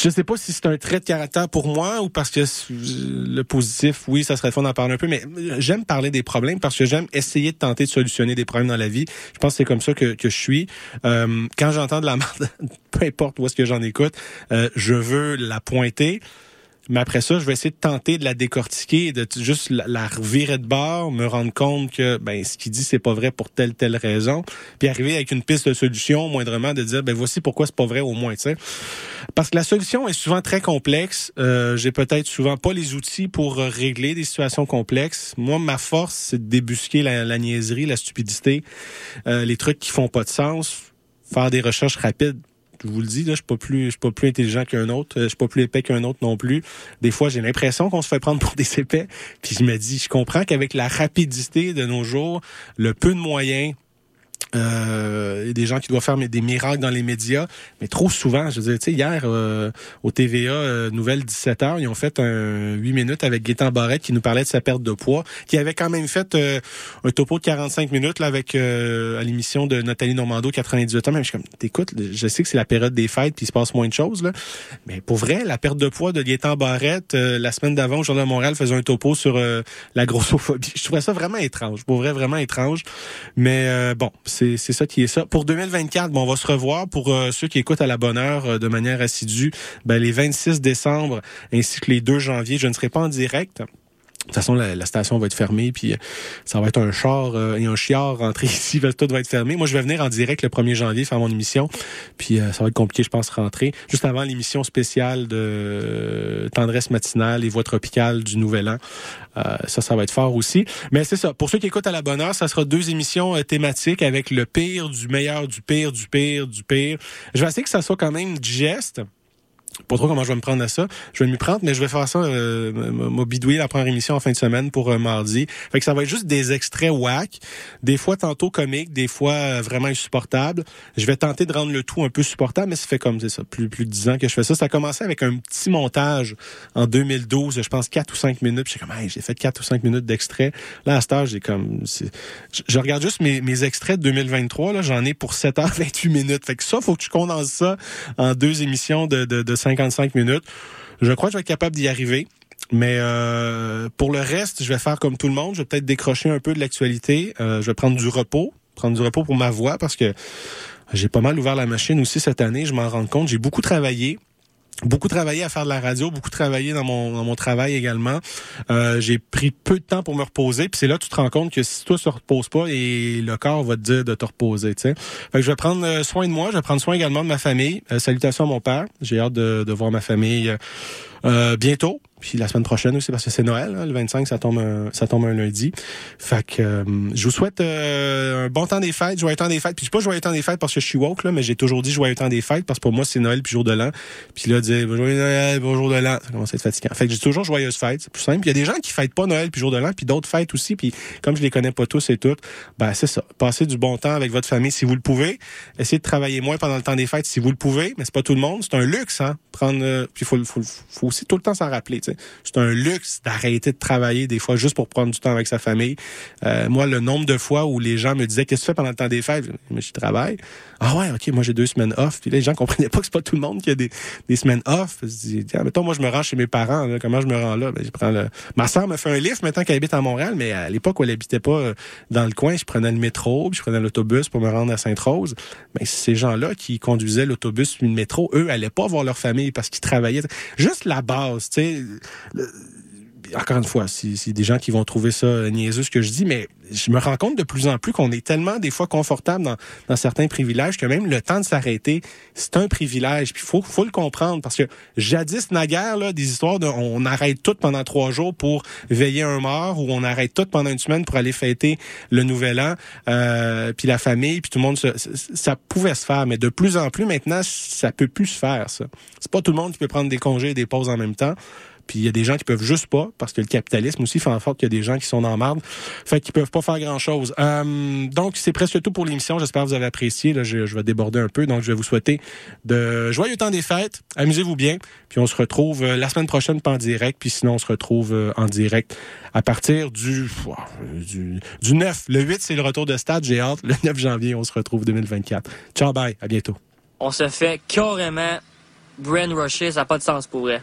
je sais pas si c'est un trait de caractère pour moi ou parce que le positif, oui, ça serait fun d'en parler un peu, mais j'aime parler des problèmes parce que j'aime essayer de tenter de solutionner des problèmes dans la vie. Je pense que c'est comme ça que, que je suis. Euh, quand j'entends de la merde, peu importe où est-ce que j'en écoute, euh, je veux la pointer. Mais après ça, je vais essayer de tenter de la décortiquer, de juste la, revirer de bord, me rendre compte que ben ce qu'il dit c'est pas vrai pour telle telle raison, puis arriver avec une piste de solution, moindrement de dire ben voici pourquoi c'est pas vrai au moins, tu. Parce que la solution est souvent très complexe. Euh, J'ai peut-être souvent pas les outils pour régler des situations complexes. Moi, ma force, c'est de débusquer la, la, niaiserie, la stupidité, euh, les trucs qui font pas de sens, faire des recherches rapides je vous le dis, là, je suis pas plus, je suis pas plus intelligent qu'un autre, je suis pas plus épais qu'un autre non plus. Des fois, j'ai l'impression qu'on se fait prendre pour des épais. Puis je me dis, je comprends qu'avec la rapidité de nos jours, le peu de moyens euh, des gens qui doivent faire des miracles dans les médias, mais trop souvent, je veux dire, tu sais, hier, euh, au TVA, euh, Nouvelle 17h, ils ont fait un 8 minutes avec Gaétan Barrette qui nous parlait de sa perte de poids, qui avait quand même fait euh, un topo de 45 minutes avec l'émission de Nathalie Normando, 98 ans. Même, je suis comme, écoute, je sais que c'est la période des fêtes, puis il se passe moins de choses, mais pour vrai, la perte de poids de Gaétan Barrette, la semaine d'avant, au Journal de Montréal, faisait un topo sur la grossophobie. Je trouvais ça vraiment étrange, pour vrai, vraiment étrange. Mais bon, c'est ça qui est ça. Pour 2024, bon, on va se revoir. Pour euh, ceux qui écoutent à la bonne heure euh, de manière assidue, ben, les 26 décembre ainsi que les 2 janvier, je ne serai pas en direct. De toute façon, la, station va être fermée, puis euh, ça va être un char et un chiard rentré ici, tout va être fermé. Moi, je vais venir en direct le 1er janvier faire mon émission, puis ça va être compliqué, je pense, rentrer. Juste avant l'émission spéciale de Tendresse matinale et Voix tropicale du Nouvel An. Euh, ça, ça va être fort aussi. Mais c'est ça. Pour ceux qui écoutent à la bonne heure, ça sera deux émissions euh, thématiques avec le pire, du meilleur, du pire, du pire, du pire. Je vais essayer que ça soit quand même digeste pas trop comment je vais me prendre à ça. Je vais m'y prendre, mais je vais faire ça, euh, bidouiller la première émission en fin de semaine pour euh, mardi. Fait que ça va être juste des extraits whack, des fois tantôt comiques, des fois euh, vraiment insupportables. Je vais tenter de rendre le tout un peu supportable, mais ça fait comme c'est ça, plus plus de dix ans que je fais ça. Ça a commencé avec un petit montage en 2012, je pense quatre ou cinq minutes. J'ai comme, hey, j'ai fait quatre ou cinq minutes d'extraits. Là, à ce temps, j'ai comme, je, je, regarde juste mes, mes extraits de 2023. Là, j'en ai pour 7 heures 28 minutes. Fait que ça, faut que tu condenses ça en deux émissions de, de, de 55 minutes. Je crois que je vais être capable d'y arriver. Mais euh, pour le reste, je vais faire comme tout le monde. Je vais peut-être décrocher un peu de l'actualité. Euh, je vais prendre du repos, prendre du repos pour ma voix parce que j'ai pas mal ouvert la machine aussi cette année. Je m'en rends compte. J'ai beaucoup travaillé beaucoup travaillé à faire de la radio, beaucoup travaillé dans mon dans mon travail également. Euh, j'ai pris peu de temps pour me reposer, puis c'est là que tu te rends compte que si toi tu te reposes pas et le corps va te dire de te reposer, tu sais. Fait que je vais prendre euh, soin de moi, je vais prendre soin également de ma famille. Euh, salutations à mon père, j'ai hâte de, de, voir ma famille euh, bientôt. Puis la semaine prochaine aussi parce que c'est Noël, hein, le 25 ça tombe un, ça tombe un lundi. Fait que euh, je vous souhaite euh, un bon temps des fêtes, joyeux temps des fêtes. Puis je pas joyeux temps des fêtes parce que je suis woke là, mais j'ai toujours dit joyeux temps des fêtes parce que pour moi c'est Noël puis jour de l'an. Puis là dire joyeux Noël, bonjour de l'an, ça commence à être fatigant. Fait que j'ai toujours joyeuse fête, c'est plus simple. Il y a des gens qui fêtent pas Noël puis jour de l'an, puis d'autres fêtes aussi. Puis comme je les connais pas tous et toutes, ben c'est ça. Passez du bon temps avec votre famille si vous le pouvez. Essayez de travailler moins pendant le temps des fêtes si vous le pouvez, mais c'est pas tout le monde. C'est un luxe, hein. Euh, aussi tout le temps s'en rappeler. C'est un luxe d'arrêter de travailler des fois juste pour prendre du temps avec sa famille. Euh, moi, le nombre de fois où les gens me disaient qu'est-ce que tu fais pendant le temps des fêtes, je travaille. Ah ouais, ok, moi j'ai deux semaines off. Puis là, les gens comprenaient pas que c'est pas tout le monde qui a des, des semaines off. Je dis, mettons, moi je me rends chez mes parents. comment je me rends là? Ben, je prends le. Ma soeur me fait un lift maintenant qu'elle habite à Montréal, mais à l'époque où elle habitait pas euh, dans le coin, je prenais le métro, puis je prenais l'autobus pour me rendre à Sainte-Rose. Mais ces gens-là qui conduisaient l'autobus puis le métro, eux, allaient pas voir leur famille parce qu'ils travaillaient. Juste la base, tu sais encore une fois, c'est des gens qui vont trouver ça niaiseux ce que je dis, mais je me rends compte de plus en plus qu'on est tellement des fois confortable dans, dans, certains privilèges que même le temps de s'arrêter, c'est un privilège. Puis faut faut le comprendre parce que jadis naguère là, des histoires de on arrête tout pendant trois jours pour veiller un mort ou on arrête tout pendant une semaine pour aller fêter le nouvel an, euh, puis la famille, puis tout le monde, ça, ça pouvait se faire, mais de plus en plus maintenant, ça peut plus se faire ça. C'est pas tout le monde qui peut prendre des congés et des pauses en même temps. Puis il y a des gens qui peuvent juste pas, parce que le capitalisme aussi fait en sorte qu'il y a des gens qui sont en marde, fait qu'ils peuvent pas faire grand-chose. Euh, donc, c'est presque tout pour l'émission. J'espère que vous avez apprécié. Là, je, je vais déborder un peu, donc je vais vous souhaiter de joyeux temps des fêtes. Amusez-vous bien, puis on se retrouve euh, la semaine prochaine, pas en direct, puis sinon on se retrouve euh, en direct à partir du, du, du 9. Le 8, c'est le retour de stade, j'ai hâte. Le 9 janvier, on se retrouve 2024. Ciao, bye, à bientôt. On se fait carrément brain rusher, ça n'a pas de sens pour vrai.